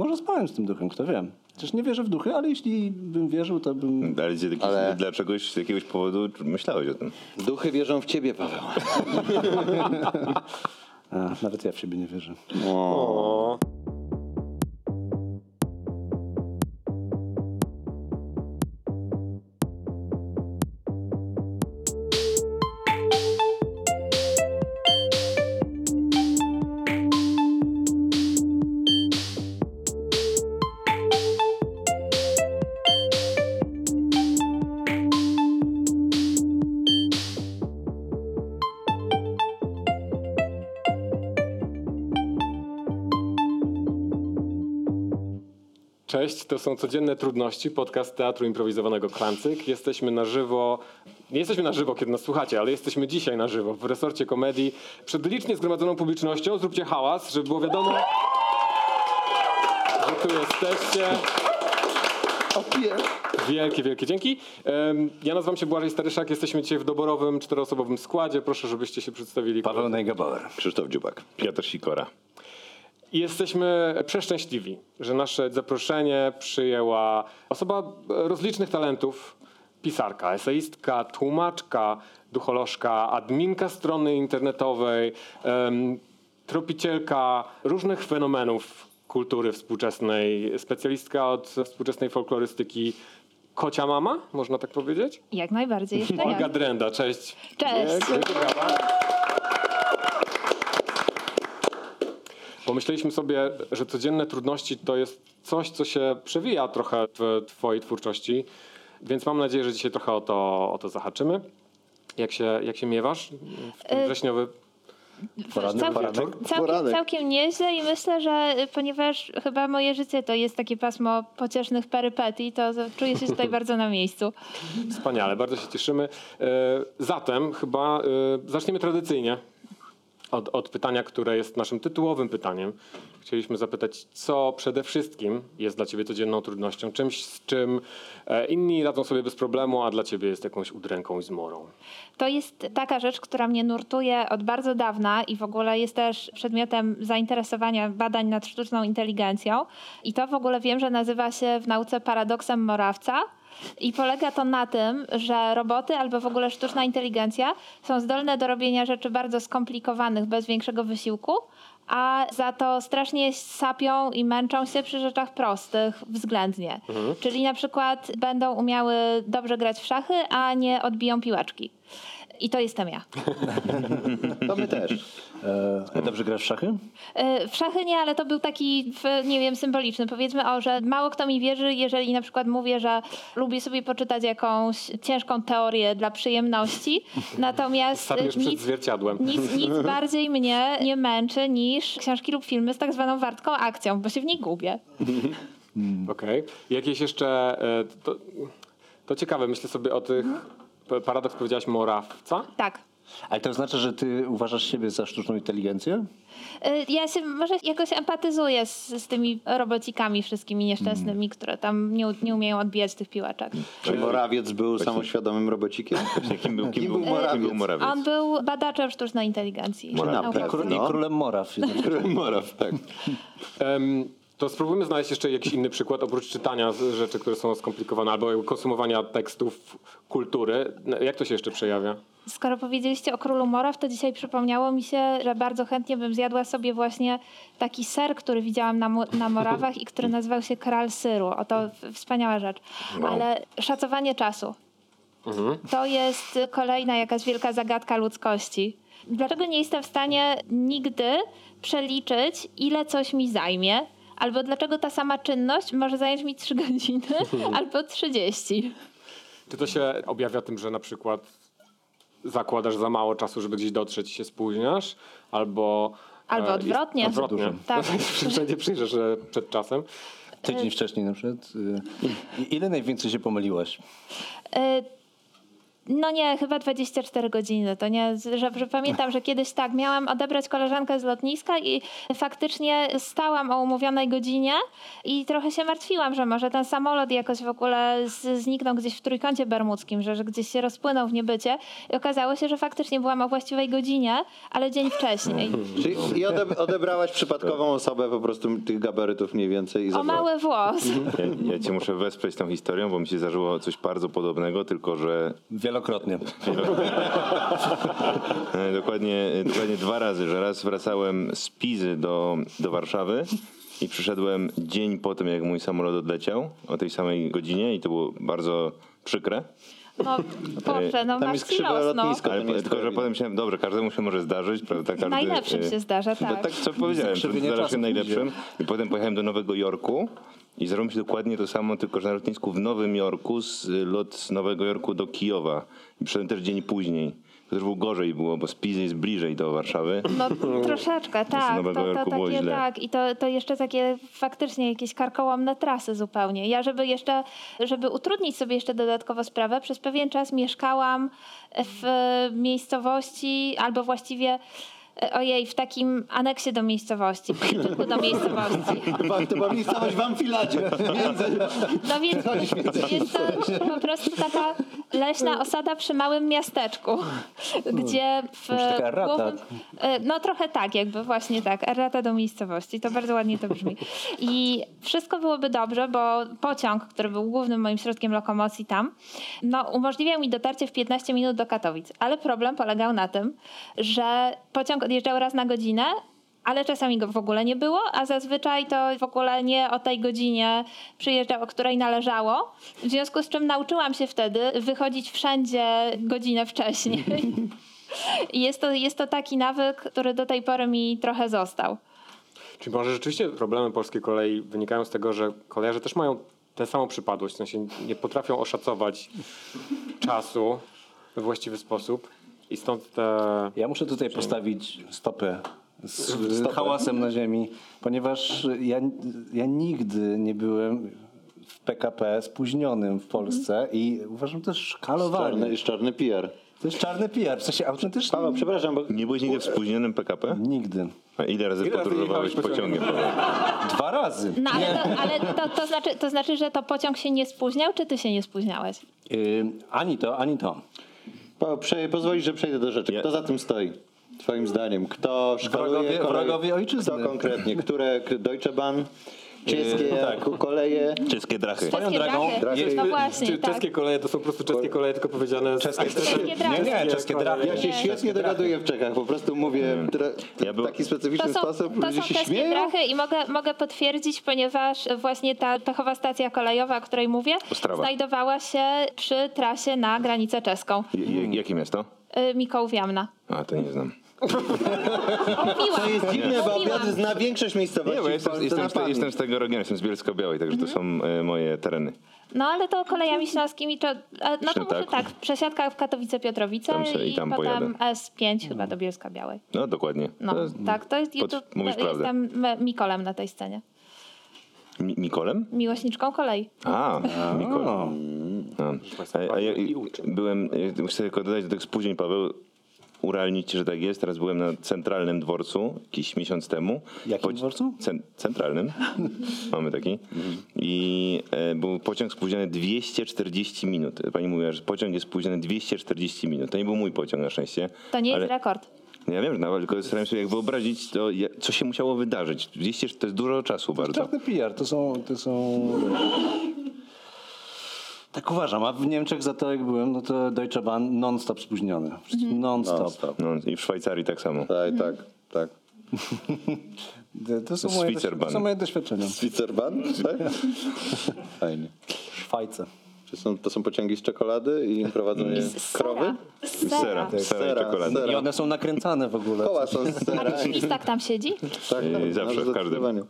może spałem z tym duchem, kto wie. Przecież nie wierzę w duchy, ale jeśli bym wierzył, to bym... Ale, z jakiegoś- Ale- dla czegoś, z jakiegoś powodu myślałeś o tym. Duchy wierzą w ciebie, Paweł. A, nawet ja w siebie nie wierzę. O. to są Codzienne Trudności, podcast Teatru Improwizowanego Klancyk. Jesteśmy na żywo, nie jesteśmy na żywo, kiedy nas słuchacie, ale jesteśmy dzisiaj na żywo w resorcie komedii przed licznie zgromadzoną publicznością. Zróbcie hałas, żeby było wiadomo, że tu jesteście. Wielkie, wielkie dzięki. Ja nazywam się Błażej Staryszak, jesteśmy dzisiaj w doborowym czteroosobowym składzie. Proszę, żebyście się przedstawili. Paweł Nejgabauer. Krzysztof Dziubak. Piotr Sikora. I jesteśmy przeszczęśliwi, że nasze zaproszenie przyjęła osoba rozlicznych talentów, pisarka, eseistka, tłumaczka, ducholożka, adminka strony internetowej, tropicielka różnych fenomenów kultury współczesnej, specjalistka od współczesnej folklorystyki. Kocia mama, można tak powiedzieć? Jak najbardziej, Olga ja. Drenda, cześć. Cześć. Wielkie Pomyśleliśmy sobie, że codzienne trudności to jest coś, co się przewija trochę w Twojej twórczości, więc mam nadzieję, że dzisiaj trochę o to, o to zahaczymy. Jak się, jak się miewasz w ten E, wrześniowy Poradny, Całkiem, poradek? całkiem, Poranek. całkiem nieźle i myślę, że y, ponieważ chyba moje życie to jest takie pasmo pociesznych perypetii, to czuję się tutaj bardzo na miejscu. Wspaniale, bardzo się cieszymy. E, Zatem chyba zaczniemy tradycyjnie od, od pytania, które jest naszym tytułowym pytaniem. Chcieliśmy zapytać, co przede wszystkim jest dla ciebie codzienną trudnością, czymś, z czym e, inni radzą sobie bez problemu, a dla ciebie jest jakąś udręką i zmorą. To jest taka rzecz, która mnie nurtuje od bardzo dawna i w ogóle jest też przedmiotem zainteresowania badań nad sztuczną inteligencją. I to w ogóle wiem, że nazywa się w nauce paradoksem Morawca. I polega to na tym, że roboty albo w ogóle sztuczna inteligencja są zdolne do robienia rzeczy bardzo skomplikowanych bez większego wysiłku, a za to strasznie sapią i męczą się przy rzeczach prostych względnie. Czyli na przykład będą umiały dobrze grać w szachy, a nie odbiją piłeczki. I to jestem ja. To my też. E, dobrze grasz w szachy? E, W szachy nie, ale to był taki, w- nie wiem, symboliczny. Powiedzmy, o, że mało kto mi wierzy, jeżeli na przykład mówię, że lubię sobie poczytać jakąś ciężką teorię dla przyjemności. Natomiast Stawiesz przed nic, zwierciadłem. nic, nic bardziej mnie nie męczy niż książki lub filmy z tak zwaną wartką akcją, bo się w nich gubię. Okej. Jakieś jeszcze, e, to, to ciekawe, myślę sobie o tych, paradoks powiedziałaś Morawca? Tak. Ale to znaczy, że ty uważasz siebie za sztuczną inteligencję? Y, Ja się może jakoś empatyzuję z, z tymi robocikami wszystkimi nieszczęsnymi, które tam nie, nie umieją odbijać tych piłeczek. Czy Morawiec był samoświadомym robocikiem? Właśnie kim był, kim Kim był, Morawiec? kim był Morawiec? On był badaczem sztucznej inteligencji. Na Naukowcem. pewno. Król, I królem Moraw. Moraw, tak. To spróbujmy znaleźć jeszcze jakiś inny przykład, oprócz czytania rzeczy, które są skomplikowane, albo konsumowania tekstów kultury. Jak to się jeszcze przejawia? Skoro powiedzieliście o królu Moraw, to dzisiaj przypomniało mi się, że bardzo chętnie bym zjadła sobie właśnie taki ser, który widziałam na, na Morawach i który nazywał się kral syru. Oto wspaniała rzecz. Ale szacowanie czasu. To jest kolejna jakaś wielka zagadka ludzkości. Dlaczego nie jestem w stanie nigdy przeliczyć, ile coś mi zajmie? Albo dlaczego ta sama czynność może zająć mi 3 godziny albo 30? Czy to się objawia tym, że na przykład zakładasz za mało czasu, żeby gdzieś dotrzeć i się spóźniasz? Albo... Albo e, odwrotnie. Jest, odwrotnie. Tak. Wszędzie przyjrzysz że przed czasem. Tydzień wcześniej na przykład. Y, Ile najwięcej się pomyliłaś? No nie, chyba 24 godziny. To nie, że, że pamiętam, że kiedyś tak, miałam odebrać koleżankę z lotniska i faktycznie stałam o umówionej godzinie i trochę się martwiłam, że może ten samolot jakoś w ogóle z, zniknął gdzieś w trójkącie bermudzkim, że, że gdzieś się rozpłynął w niebycie. I okazało się, że faktycznie byłam o właściwej godzinie, ale dzień wcześniej. Czyli i ode- odebrałaś przypadkową osobę po prostu tych gabarytów mniej więcej i O mały włos. Ja, ja cię muszę wesprzeć tą historią, bo mi się zdarzyło coś bardzo podobnego, tylko że Wielokrotnie. e, dokładnie, dokładnie dwa razy, że raz wracałem z Pizy do, do Warszawy i przyszedłem dzień po tym, jak mój samolot odleciał o tej samej godzinie i to było bardzo przykre. No Boże, no Tam masz jest krzywe no. lotnisko. To Ale jest tylko, że potem się, dobrze, każdemu się może zdarzyć, prawda? Każdy, Najlepszym e, się zdarza, No tak. tak, co powiedziałem, zdarza się najlepszym. I potem pojechałem do Nowego Jorku i zrobiło mi się dokładnie to samo, tylko że na lotnisku w Nowym Jorku, z, lot z Nowego Jorku do Kijowa. I przyszedłem też dzień później. To też było gorzej było, bo z Pizy jest bliżej do Warszawy. No troszeczkę, tak. To, to takie, tak. I to, to jeszcze takie faktycznie jakieś karkołomne trasy zupełnie. Ja, żeby jeszcze, żeby utrudnić sobie jeszcze dodatkowo sprawę, przez pewien czas mieszkałam w miejscowości, albo właściwie Ojej, w takim aneksie do miejscowości, w przyczynku do miejscowości. To była miejscowość w Amfiladzie. No więc jest to po prostu taka leśna osada przy małym miasteczku, gdzie w głównym, e, no trochę tak, jakby właśnie tak, errata do miejscowości, to bardzo ładnie to brzmi. I wszystko byłoby dobrze, bo pociąg, który był głównym moim środkiem lokomocji tam, no umożliwiał mi dotarcie w 15 minut do Katowic, ale problem polegał na tym, że pociąg odjeżdżał raz na godzinę, ale czasami go w ogóle nie było, a zazwyczaj to w ogóle nie o tej godzinie przyjeżdżał, o której należało. W związku z czym nauczyłam się wtedy wychodzić wszędzie godzinę wcześniej. I jest to, jest to taki nawyk, który do tej pory mi trochę został. Czy może rzeczywiście problemy polskiej kolei wynikają z tego, że kolejarze też mają tę samą przypadłość, w sensie nie potrafią oszacować czasu we właściwy sposób i stąd te... Ja muszę tutaj postawić stopę z, z hałasem na ziemi, ponieważ ja, ja nigdy nie byłem w PKP spóźnionym w Polsce i uważam to jest szkalowanie. Czarny, jest czarny PR. To jest czarny PR, w sensie autentycznie Paweł, przepraszam, bo Nie byłeś nigdy w spóźnionym PKP? nigdy. A ile razy Ile razy podróżowałeś jechałeś pociągiem? Dwa razy. No ale, to, ale to, to, znaczy, to znaczy, że to pociąg się nie spóźniał, czy ty się nie spóźniałeś? Yy, ani to, ani to. Paweł, prze, pozwolisz, że przejdę do rzeczy. Kto za tym stoi? Twoim zdaniem. Kto szkaluje Wrogowie- kolej? wrogowie ojczyzny. Kto konkretnie? Które? Deutsche Bahn? Czeskie tak. koleje? Czeskie drachy. Czeskie drogą, drachy. jest- No właśnie, Czy tak. czeskie koleje to są po prostu czeskie koleje, tylko powiedziane z Czeskie- Czeskie drachy. Nie, nie, czeskie drachy. Ja się Nie. świetnie dogaduję w Czechach. Po prostu mówię był- w taki To specyficzny są, sposób. to Ludzie są się czeskie śmieją. drachy i mogę, mogę potwierdzić, ponieważ właśnie ta pechowa stacja kolejowa, o której mówię, Ostrawa. znajdowała się przy trasie na granicę czeską. J- j- jakie miasto? Y, Mikołów Jamna. A, to nie znam. Mówiłam. To jest dziwne, bo Mówiłam. Obiad zna większość miejscowości Nie, bo jestem, jestem, z, te, jestem z tego regionu, jestem z Bielska-Białej, także to są e, moje tereny. No ale to kolejami śląskimi, to, e, no to może tak? tak, przesiadka w Katowice-Piotrowice Tam se- i i, tam potem pojadę. S5 chyba do Bielska Białej. No dokładnie. No To jest tak, to jest, pod- to, mówisz prawdę. jestem M- Mikolem na tej scenie. Mi- Mikolem? Miłośniczką kolei. A, Mikol. No. A, a ja, i- byłem, ja chcę tylko dodać do tych spóźnień, Paweł, urealnić, że tak jest. Teraz byłem na centralnym dworcu jakiś miesiąc temu. Jakim dworcu? Cen, centralnym. Mamy taki. I e, był pociąg spóźniony 240 minut. Pani mówiła, że pociąg jest spóźniony 240 minut. To nie był mój pociąg na szczęście. To nie ale- jest rekord. No Ja wiem, że nawet tylko staram się jak wyobrazić, to, ja- co się musiało wydarzyć. 200 to jest dużo czasu bardzo. czarny PR, to są... To są... Tak uważam, a w Niemczech za to jak byłem, no to Deutsche Bahn non-stop spóźniony. Non-stop. Non-stop. No, I w Szwajcarii tak samo. Tak, tak, tak. To, są moje, to są moje doświadczenia. Switzerban? Tak? Fajnie. Szwajce. Czy są, to są pociągi z czekolady i prowadzenie Z krowy? sera. Sera, sera. sera i Sera, czekolady. sera. I one są nakręcane w ogóle. Koła są z sera. A świstak tam siedzi? Tak, Yy, tak, zawsze, w każdym.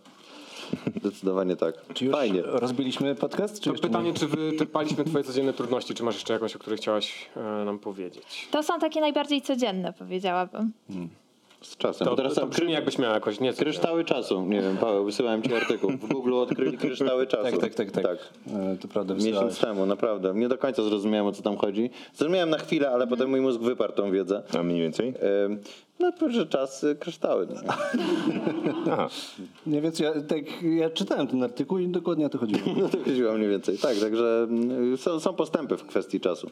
Zdecydowanie. Tak. Czy już Fajnie. rozbiliśmy podcast? Czy To pytanie, nie? czy wyczerpaliśmy twoje codzienne trudności, czy masz jeszcze jakąś, o której chciałaś e, nam powiedzieć? To są takie najbardziej codzienne, powiedziałabym. Z czasem. To, teraz to tam brzmi jakbyś miał jakoś nieco. kryształy czasu. Nie wiem, Paweł, wysyłałem ci artykuł. W Google odkryli kryształy czasu. Tak, tak, tak, tak. E, To prawda, Miesiąc wysyłałeś. temu, naprawdę. Nie do końca zrozumiałem, o co tam chodzi. Zrozumiałem na chwilę, ale potem mój mózg wyparł tą wiedzę. A mniej więcej? No, że czas kryształy. Aha. Nie, więc ja, tak, ja czytałem ten artykuł i dokładnie o to chodziło. No to chodziło mniej więcej. Tak, także y, są, są postępy w kwestii czasu.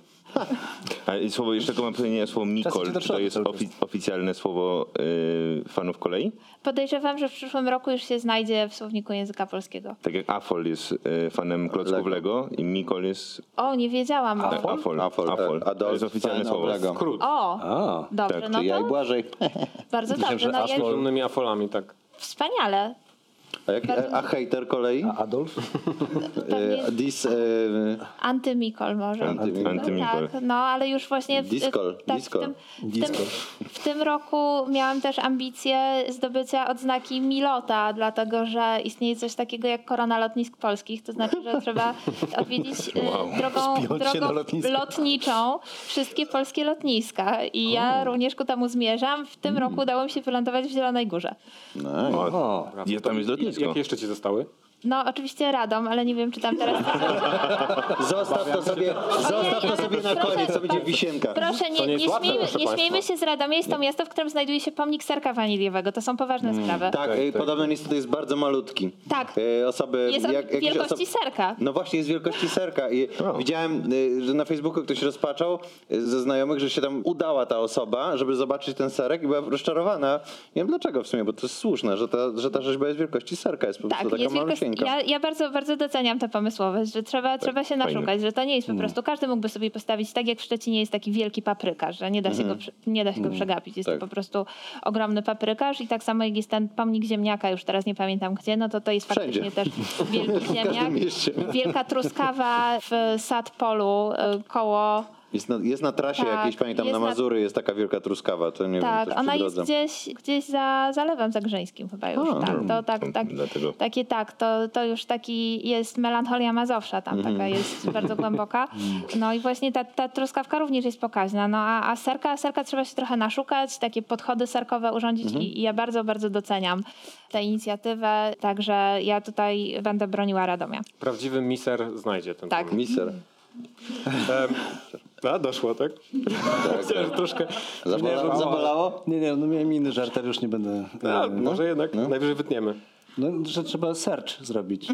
A słowo, jeszcze tylko mam pytanie, słowo do czy to jest ofi- oficjalne słowo y, fanów kolei? Podejrzewam, że w przyszłym roku już się znajdzie w słowniku języka polskiego. Tak jak Afol jest y, fanem klocków Lego. Lego i Mikol jest... O, nie wiedziałam. Afol. Afol, tak. Afol. To Adolf jest oficjalne słowo. Lego. Skrót. O, A, dobrze, tak, no Czy ja i to Błażej. Bardzo dobrze. że No, Asmol- ja, Ogromnymi afolami, tak. wspaniale. A, jak, a, a hejter kolei? a Adolf? Y, Dis... y, antymikol może. Anty- No Antymikol. Tak, no ale już właśnie w, Discol, tak, discol. W, tym, w, tym, w tym roku miałam też ambicje zdobycia odznaki Milota, dlatego że istnieje coś takiego jak korona lotnisk polskich, to znaczy, że trzeba odwiedzić e, Wow. drogą, drogą lotniczą wszystkie polskie lotniska i ja również ku temu zmierzam. W tym roku udało mi się wylądować w Zielonej Górze. no, O, Ja tam jest lotnisko. Jakie jeszcze ci zostały? No oczywiście Radom, ale nie wiem, czy tam teraz... Zostaw to sobie, zostaw to sobie na koniec, to będzie wisienka. Proszę, nie, nie śmiejmy, nie śmiejmy się z Radomia. Jest to miasto, w którym znajduje się pomnik serka waniliowego. To są poważne sprawy. Tak, y, podobno niestety jest bardzo malutki. Tak. Y, Osoby, Jest jakieś wielkości serka. No właśnie, jest wielkości serka. I widziałem, y, że na Facebooku ktoś rozpaczał ze znajomych, że się tam udała ta osoba, żeby zobaczyć ten serek i była rozczarowana. Nie wiem dlaczego w sumie, bo to jest słuszne, że ta, że ta rzeźba jest wielkości serka, jest po prostu Tak, taka jest ja, ja bardzo, bardzo doceniam tę pomysłowość, że trzeba, trzeba się fajne. naszukać, że to nie jest po prostu, każdy mógłby sobie postawić, tak jak w Szczecinie jest taki wielki paprykarz, że nie da się, go, prze- nie da się go przegapić. Jest Tak. to po prostu ogromny paprykarz i tak samo jak jest ten pomnik ziemniaka, już teraz nie pamiętam gdzie, no to to jest Wszędzie. faktycznie też wielki ziemniak. Wielka truskawa w Sadpolu y, koło Jest na, jest na trasie Tak, jakiejś, pamiętam, jest na na- Mazury jest taka wielka truskawa, to nie wiem, Tak, ona jest gdzieś, gdzieś za Zalewem Zagrzeńskim chyba już. tak, to, tak, to tak, dlatego. takie tak, to, to już taki jest melancholia Mazowsza tam taka jest bardzo głęboka. No i właśnie ta, ta truskawka również jest pokaźna. No a, a serka, serka trzeba się trochę naszukać, takie podchody serkowe urządzić i, i ja bardzo, bardzo doceniam tę inicjatywę, także ja tutaj będę broniła Radomia. Prawdziwy miser znajdzie ten Tak. pomnik. Miser. A, doszło, tak? Myślałem, że troszkę... Zabolało? Zabolało? nie, nie, no miałem inny żart, ale już nie będę... A, e, może jednak, najwyżej wytniemy. No, że trzeba search zrobić.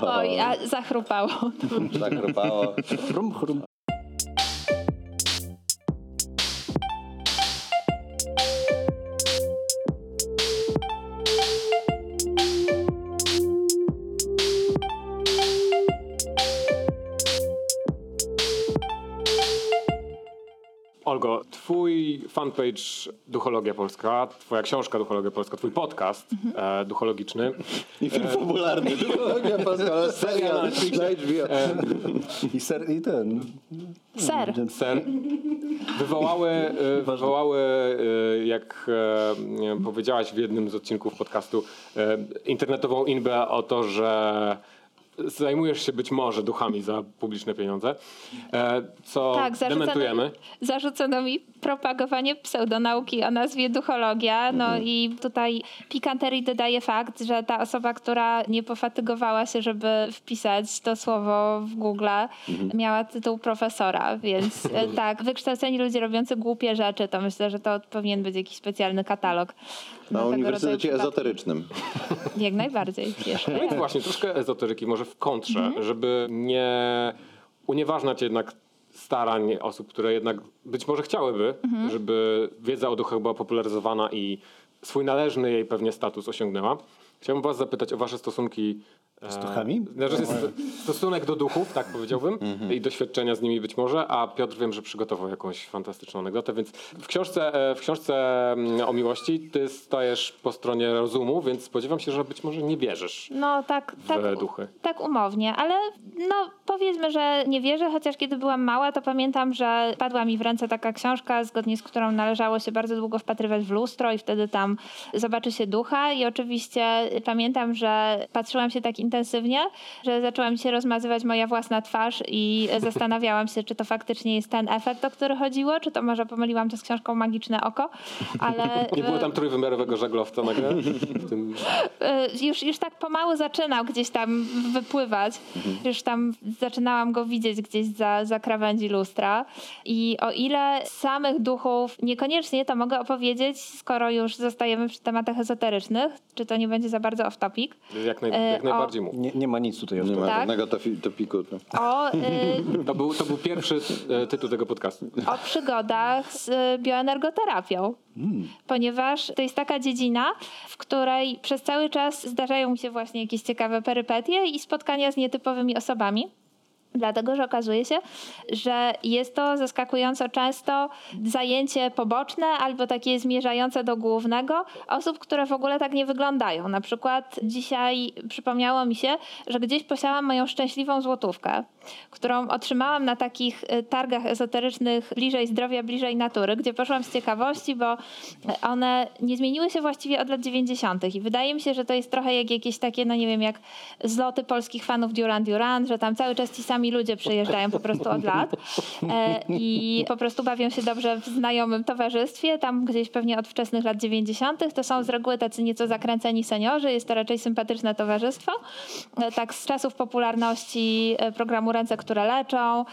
Oj, a zachrupało. Zakropało. Chrum, chrum. Twój fanpage Duchologia Polska, twoja książka Duchologia Polska, twój podcast e, duchologiczny I film fabularny. Duchologia polska, ale serial na HBO. I, ser, I ten... Ser. Ser. Wywołały, e, wywołały e, jak e, wiem, powiedziałaś w jednym z odcinków podcastu, e, internetową inbę o to, że zajmujesz się być może duchami za publiczne pieniądze, e, co Tak, zarzucono dementujemy. zarzucono mi propagowanie pseudonauki o nazwie duchologia. No i tutaj pikanterii dodaje fakt, że ta osoba, która nie pofatygowała się, żeby wpisać to słowo w Google, miała tytuł profesora. Więc e, tak, wykształceni ludzie robiący głupie rzeczy, to myślę, że to powinien być jakiś specjalny katalog. Na Uniwersytecie. Ezoterycznym. Jak najbardziej. Jeszcze No więc właśnie, troszkę ezoteryki może w kontrze, żeby nie unieważniać jednak starań osób, które jednak być może chciałyby, żeby wiedza o duchach była popularyzowana i swój należny jej pewnie status osiągnęła. Chciałbym was zapytać o wasze stosunki z duchami? Znaczy, stosunek do duchów, tak powiedziałbym, i doświadczenia z nimi być może, a Piotr wiem, że przygotował jakąś fantastyczną anegdotę, więc w książce, e, w książce mm, o miłości ty stajesz po stronie rozumu, więc spodziewam się, że być może nie wierzysz No tak, tak, w duchy. tak umownie, ale no powiedzmy, że nie wierzę, chociaż kiedy byłam mała, to pamiętam, że padła mi w ręce taka książka, zgodnie z którą należało się bardzo długo wpatrywać w lustro i wtedy tam zobaczy się ducha i oczywiście pamiętam, że patrzyłam się tak intensywnie, że zaczęła mi się rozmazywać moja własna twarz i zastanawiałam się, czy to faktycznie jest ten efekt, o który chodziło, czy to może pomyliłam to z książką Magiczne Oko, ale... Nie było tam trójwymiarowego żaglowca nagle? Tym... Y, już, już tak pomału zaczynał gdzieś tam wypływać. Już tam zaczynałam go widzieć gdzieś za, za krawędzi lustra. I o ile samych duchów niekoniecznie to mogę opowiedzieć, skoro już zostajemy przy tematach ezoterycznych, czy to nie będzie za bardzo off topic. Jak, naj, E, jak najbardziej mów. Nie, nie ma nic tutaj Nie ma Tak? żadnego tofi- topiku. No. O, y, To był, to był pierwszy e, tytuł tego podcastu. o przygodach z y, bioenergoterapią. Ponieważ to jest taka dziedzina, w której przez cały czas zdarzają mi się właśnie jakieś ciekawe perypetie i spotkania z nietypowymi osobami. Dlatego, że okazuje się, że jest to zaskakująco często zajęcie poboczne albo takie zmierzające do głównego osób, które w ogóle tak nie wyglądają. Na przykład dzisiaj przypomniało mi się, że gdzieś posiałam moją szczęśliwą złotówkę, którą otrzymałam na takich y, targach ezoterycznych bliżej zdrowia, bliżej natury, gdzie poszłam z ciekawości, bo one nie zmieniły się właściwie od lat 90. I wydaje mi się, że to jest trochę jak jakieś takie, no nie wiem, jak zloty polskich fanów Duran Duran, że tam cały czas ci sami ludzie przyjeżdżają po prostu od lat e, i po prostu bawią się dobrze w znajomym towarzystwie, tam gdzieś pewnie od wczesnych lat 90. To są z reguły tacy nieco zakręceni seniorzy, jest to raczej sympatyczne towarzystwo. E, Tak z czasów popularności e, programu Ręce, które leczą,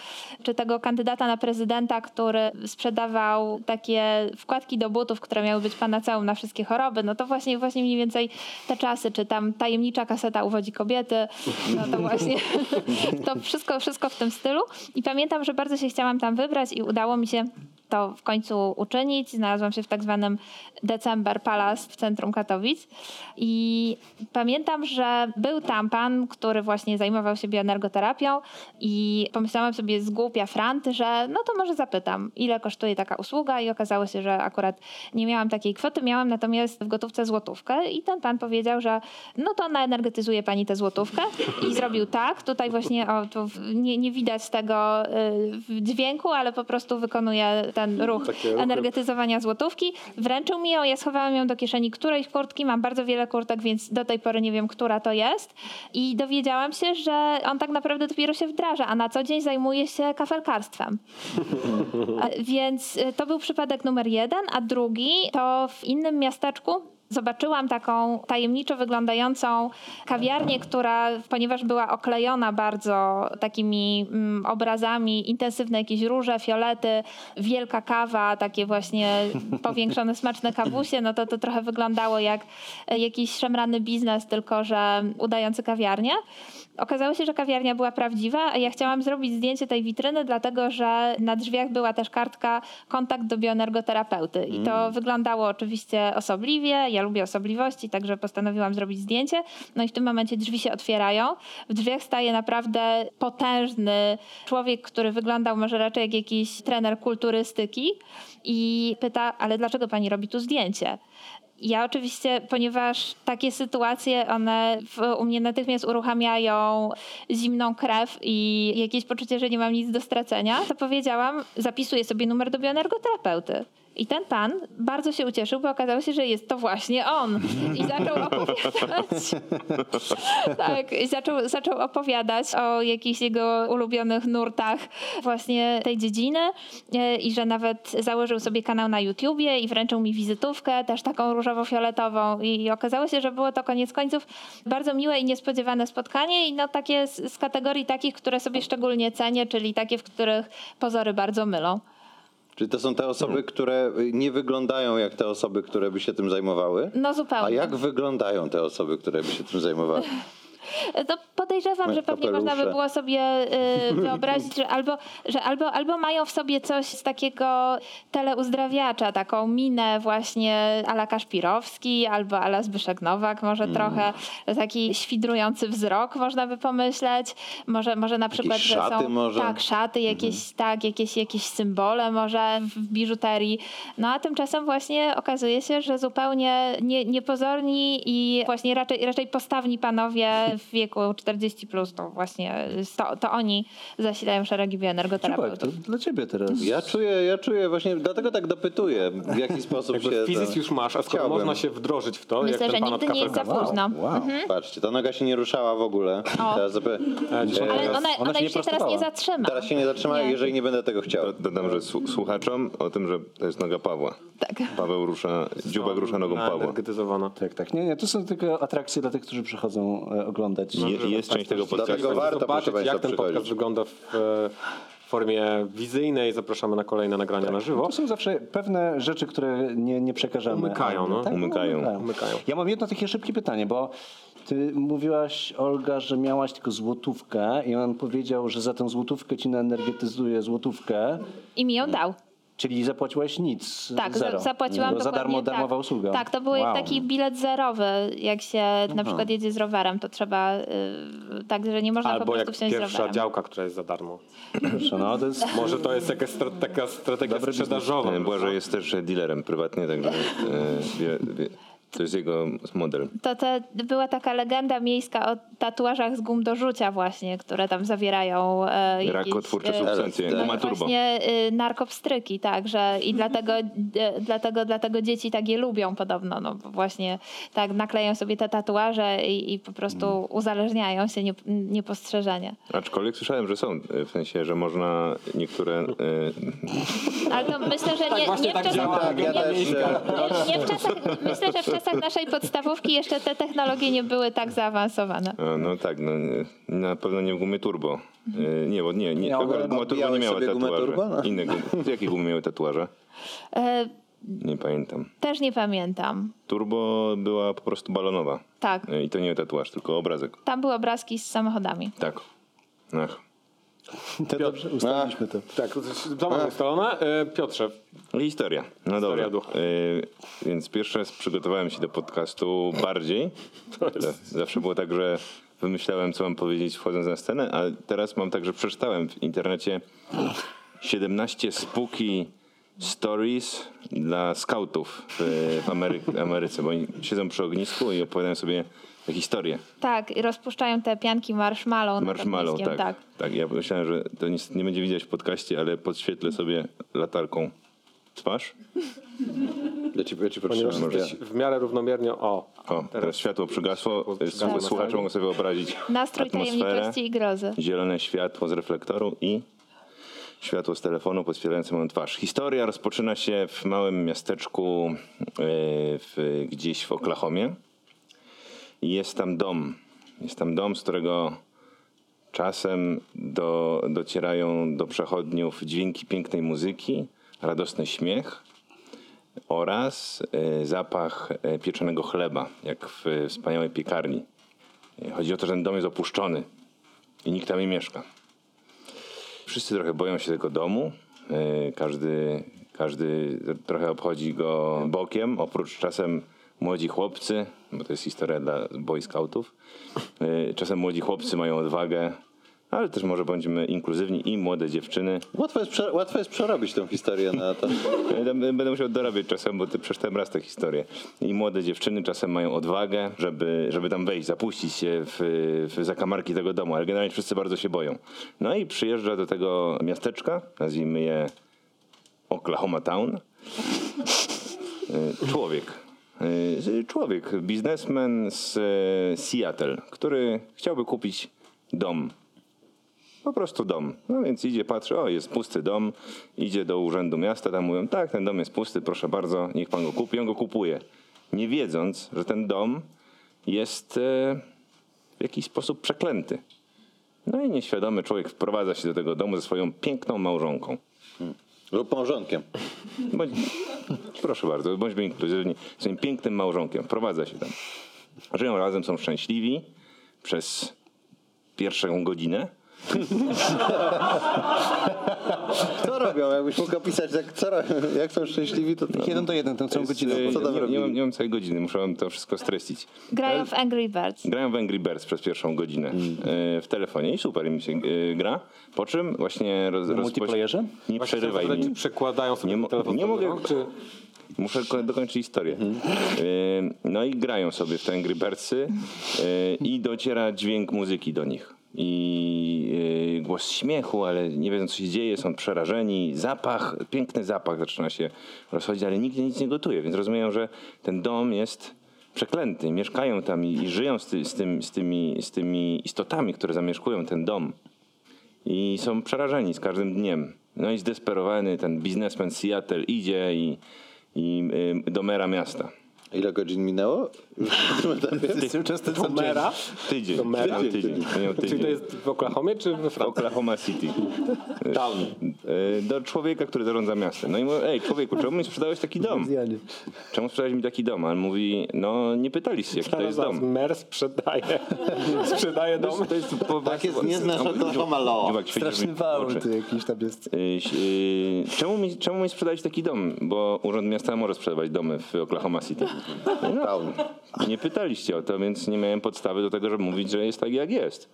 czy tego kandydata na prezydenta, który sprzedawał takie wkładki do butów, które miały być panaceum na wszystkie choroby, no to właśnie, właśnie mniej więcej te czasy, czy tam tajemnicza kaseta uwodzi kobiety, no to właśnie to wszystko, wszystko w tym stylu. I pamiętam, że bardzo się chciałam tam wybrać i udało mi się to w końcu uczynić. Znalazłam się w tak zwanym December Palace w centrum Katowic. I pamiętam, że był tam pan, który właśnie zajmował się bioenergoterapią i pomyślałam sobie z głupia frant, że no to może zapytam, ile kosztuje taka usługa? I okazało się, że akurat nie miałam takiej kwoty, miałam natomiast w gotówce złotówkę. I ten pan powiedział, że no to naenergetyzuje pani tę złotówkę. I zrobił tak, tutaj właśnie o, nie, nie widać tego y, w dźwięku, ale po prostu wykonuje ten ruch Takie ruchy. energetyzowania złotówki. Wręczył mi ją, ja schowałam ją do kieszeni którejś kurtki, mam bardzo wiele kurtek, więc do tej pory nie wiem, która to jest. I dowiedziałam się, że on tak naprawdę dopiero się wdraża, a na co dzień zajmuje się kafelkarstwem. A, Więc y, to był przypadek numer jeden, a drugi to w innym miasteczku Zobaczyłam taką tajemniczo wyglądającą kawiarnię, która, ponieważ była oklejona bardzo takimi mm, obrazami, intensywne jakieś róże, fiolety, wielka kawa, takie właśnie powiększone smaczne kawusie, no to to trochę wyglądało jak e, jakiś szemrany biznes, tylko że udający kawiarnię. Okazało się, że kawiarnia była prawdziwa, a ja chciałam zrobić zdjęcie tej witryny, dlatego że na drzwiach była też kartka kontakt do bioenergoterapeuty. I to wyglądało oczywiście osobliwie. Ja lubię osobliwości, także postanowiłam zrobić zdjęcie. No i w tym momencie drzwi się otwierają. W drzwiach staje naprawdę potężny człowiek, który wyglądał może raczej jak jakiś trener kulturystyki i pyta, ale dlaczego pani robi tu zdjęcie? Ja oczywiście, ponieważ takie sytuacje, one w, u mnie natychmiast uruchamiają zimną krew i jakieś poczucie, że nie mam nic do stracenia, to powiedziałam, zapisuję sobie numer do bioenergoterapeuty. I ten pan bardzo się ucieszył, bo okazało się, że jest to właśnie on. I zaczął opowiadać. tak, i zaczął, zaczął opowiadać o jakichś jego ulubionych nurtach właśnie tej dziedziny e, i że nawet założył sobie kanał na YouTubie i wręczył mi wizytówkę, też taką różowo-fioletową. I okazało się, że było to koniec końców bardzo miłe i niespodziewane spotkanie i no takie z, z kategorii takich, które sobie szczególnie cenię, czyli takie, w których pozory bardzo mylą. Czyli to są te osoby, które nie wyglądają jak te osoby, które by się tym zajmowały? No zupełnie. A jak wyglądają te osoby, które by się tym zajmowały? To podejrzewam, że pewnie Kapelusze. można by było sobie y, wyobrazić, że, albo, że albo, albo mają w sobie coś z takiego teleuzdrawiacza, taką minę właśnie ala Kaszpirowski, albo ala Zbyszek Nowak, może Mm. trochę taki świdrujący wzrok, można by pomyśleć. Może, może na przykład, że szaty są może? tak, szaty, jakieś, tak, jakieś, jakieś symbole może w biżuterii. No a tymczasem właśnie okazuje się, że zupełnie nie, niepozorni i właśnie raczej, raczej postawni panowie w wieku 40+, plus, to właśnie to, to oni zasilają szeregi bioenergoterapeutów. to dla ciebie teraz. Ja czuję, ja czuję właśnie, dlatego tak dopytuję, w jaki sposób się... Fizyk to- już masz, a skoro Chciałbym. można się wdrożyć w to, Myślę, jak że ten pan od nigdy nie jest za późno. Wow. Patrzcie, ta noga się nie ruszała w ogóle. Teraz, zapy... E, Ale teraz- ona, ona ona, się się teraz nie zatrzyma. Teraz się nie zatrzyma, Nie. jeżeli nie będę tego chciał. Dodam, że słu- słuchaczom o tym, że to jest noga Pawła. Tak. Paweł rusza, dziubak rusza nogą Pawła. Tak, tak. Nie, nie, to są tylko atrakcje dla tych, którzy przychodzą e, oglądać. Je, jest część tego podcastu. Dlatego warto, zobaczyć, Państwa, jak ten podcast przychodzić. wygląda w e, formie wizyjnej. Zapraszamy na kolejne nagrania na żywo. To są zawsze pewne rzeczy, które nie, nie przekażemy. Umykają, no. Tak, Umykają. Umykają. Ja mam jedno takie szybkie pytanie, bo ty mówiłaś, Olga, że miałaś tylko złotówkę i on powiedział, że za tę złotówkę ci naenergetyzuje złotówkę, I mi ją dał. Czyli zapłaciłaś nic, Tak, zero. za- zapłaciłam za darmo, darmowa tak. usługa. Tak, to był Wow. jak taki bilet zerowy, jak się na przykład jedzie z rowerem, to trzeba, y, tak, że nie można po Albo prostu jak wsiąść z pierwsza rowerem. działka, która jest za darmo. Proszę, no, to jest... Może to jest jakaś stra- taka strategia sprzedażowa. Błażej jest też dealerem prywatnie, także e, wie, wie, to jest jego model. To te, była taka legenda miejska o tatuażach z gum do rzucia właśnie, które tam zawierają e, Rakotwórcze e, substancje, guma turbo. Właśnie y, narkopstryki, tak, że i dlatego, y, dlatego, dlatego dzieci tak je lubią podobno, no bo właśnie tak nakleją sobie te tatuaże i, i po prostu Mm. uzależniają się nie, niepostrzeżenie. Aczkolwiek słyszałem, że są, e, w sensie, że można niektóre... e, Ale to myślę, że nie, właśnie nie, w tak czasach, działa Tak, ja nie, też... e, nie, nie w czasach, myślę, że w czasach naszej podstawówki jeszcze te technologie nie były tak zaawansowane. a, no tak, no, nie- na pewno nie w gumie turbo. E, Nie, bo nie, nie, Miał- guma turbo nie miała tatuaży. turbo? No. Inne gumy. Jakie gumy miały tatuaże? E, Nie pamiętam. też nie pamiętam. Turbo była po prostu balonowa. Tak, E, I to nie tatuaż, tylko obrazek. tam były obrazki z samochodami. Tak. Ach. To dobrze, ustaliliśmy to. Tak, to mamy ustalone. E, Piotrze, No Historia. No dobra. Y, więc pierwszy raz przygotowałem się do podcastu bardziej. Zawsze było tak, że wymyślałem, co mam powiedzieć wchodząc na scenę, a teraz mam tak, że przeczytałem w internecie 17 spooky stories dla skautów w, w Amery- Ameryce, bo oni siedzą przy ognisku i opowiadają sobie te historie. Tak, i rozpuszczają te pianki marshmallow. Marshmallow, ogniskiem, tak, tak. Ja myślałem, że to nic nie będzie widać w podcaście, ale podświetlę sobie latarką twarz. Ja ci, ja ci ponieważ potrzebam. jesteś w miarę równomiernie... O, O, teraz światło przygasło. przygasło. Słuchacze mogą sobie wyobrazić Nastrój atmosferę, tajemniczości i grozy. zielone światło z reflektoru i światło z telefonu podświetlające moją twarz. Historia rozpoczyna się w małym miasteczku e, w, gdzieś w Oklahomie. Jest tam dom. Jest tam dom, z którego czasem do, docierają do przechodniów dźwięki pięknej muzyki, radosny śmiech oraz e, zapach e, pieczonego chleba, jak w wspaniałej piekarni. E, Chodzi o to, że ten dom jest opuszczony i nikt tam nie mieszka. Wszyscy trochę boją się tego domu. Każdy, każdy trochę obchodzi go bokiem, oprócz czasem młodzi chłopcy, bo to jest historia dla boy scoutów. E, Czasem młodzi chłopcy mają odwagę, ale też może bądźmy inkluzywni i młode dziewczyny. Łatwo jest, prze, łatwo jest przerobić tę historię na to. Będę będę musiał dorabiać czasem, bo ty przeczytałem raz tę historię. I młode dziewczyny czasem mają odwagę, żeby, żeby tam wejść, zapuścić się w, w zakamarki tego domu, ale generalnie wszyscy bardzo się boją. No i przyjeżdża do tego miasteczka, nazwijmy je Oklahoma Town, Y, człowiek. Y, Człowiek, biznesmen z y, Seattle, który chciałby kupić dom po prostu dom. No więc idzie, patrzy, o jest pusty dom, idzie do urzędu miasta, tam mówią, tak, ten dom jest pusty, proszę bardzo, niech pan go kupi. On go kupuje, nie wiedząc, że ten dom jest e, w jakiś sposób przeklęty. No i nieświadomy człowiek wprowadza się do tego domu ze swoją piękną małżonką. Lub małżonkiem. Bądź, proszę bardzo, bądźmy inkluzywni. Swoim pięknym małżonkiem wprowadza się tam. Żyją razem, są szczęśliwi przez pierwszą godzinę. Co robią? Jakbyś mógł opisać, jak, co robią, jak są szczęśliwi, to... Jeden do jeden, tę całą Jest, godzinę. e, Co tam nie, nie, mam, nie mam całej godziny, muszę to wszystko streścić. Grają w Angry Birds. Grają w Angry Birds przez pierwszą godzinę Mm. e, w telefonie i super im się e, gra. Po czym właśnie roz, Na rozpoś- multiplayerze? Nie Właśnie przerywaj mi. przekładają sobie Nie mo- telefon nie mogę- czy... Muszę ko- dokończyć historię. Y, No i grają sobie w te Angry Birdsy y, i dociera dźwięk muzyki do nich. I y, głos śmiechu, ale nie wiedzą co się dzieje, są przerażeni. Zapach, piękny zapach zaczyna się rozchodzić, ale nikt nic nie gotuje, więc rozumieją, że ten dom jest przeklęty. Mieszkają tam i, i żyją z, ty, z, tym, z, tymi, z tymi istotami, które zamieszkują ten dom i są przerażeni z każdym dniem. No i zdesperowany ten biznesmen Seattle idzie i, i y, do mera miasta. Ile godzin minęło? W tym etapie? Często Do mera? Tydzień. Do mera? Miał tydzień. Czyli tydzień. to jest w Oklahomie czy we Francji? Oklahoma City. Town. Y, Do człowieka, który zarządza miastem. No i mówi, ej człowieku, czemu mi sprzedałeś taki dom? Czemu sprzedałeś mi taki dom? A on mówi, no nie pytaliście, jaki to jest Zaraz, dom. mer sprzedaje, sprzedaje dom. To jest po Tak jest, nie znasz Oklahoma Law. Dziubak, świecisz Straszny w wał oczy. tu jakiś tam jest. Y, y, Czemu mi, czemu mi sprzedać taki dom? Bo Urząd Miasta może sprzedawać domy w Oklahoma City. Nie pytaliście o to, więc nie miałem podstawy do tego, żeby mówić, że jest tak jak jest.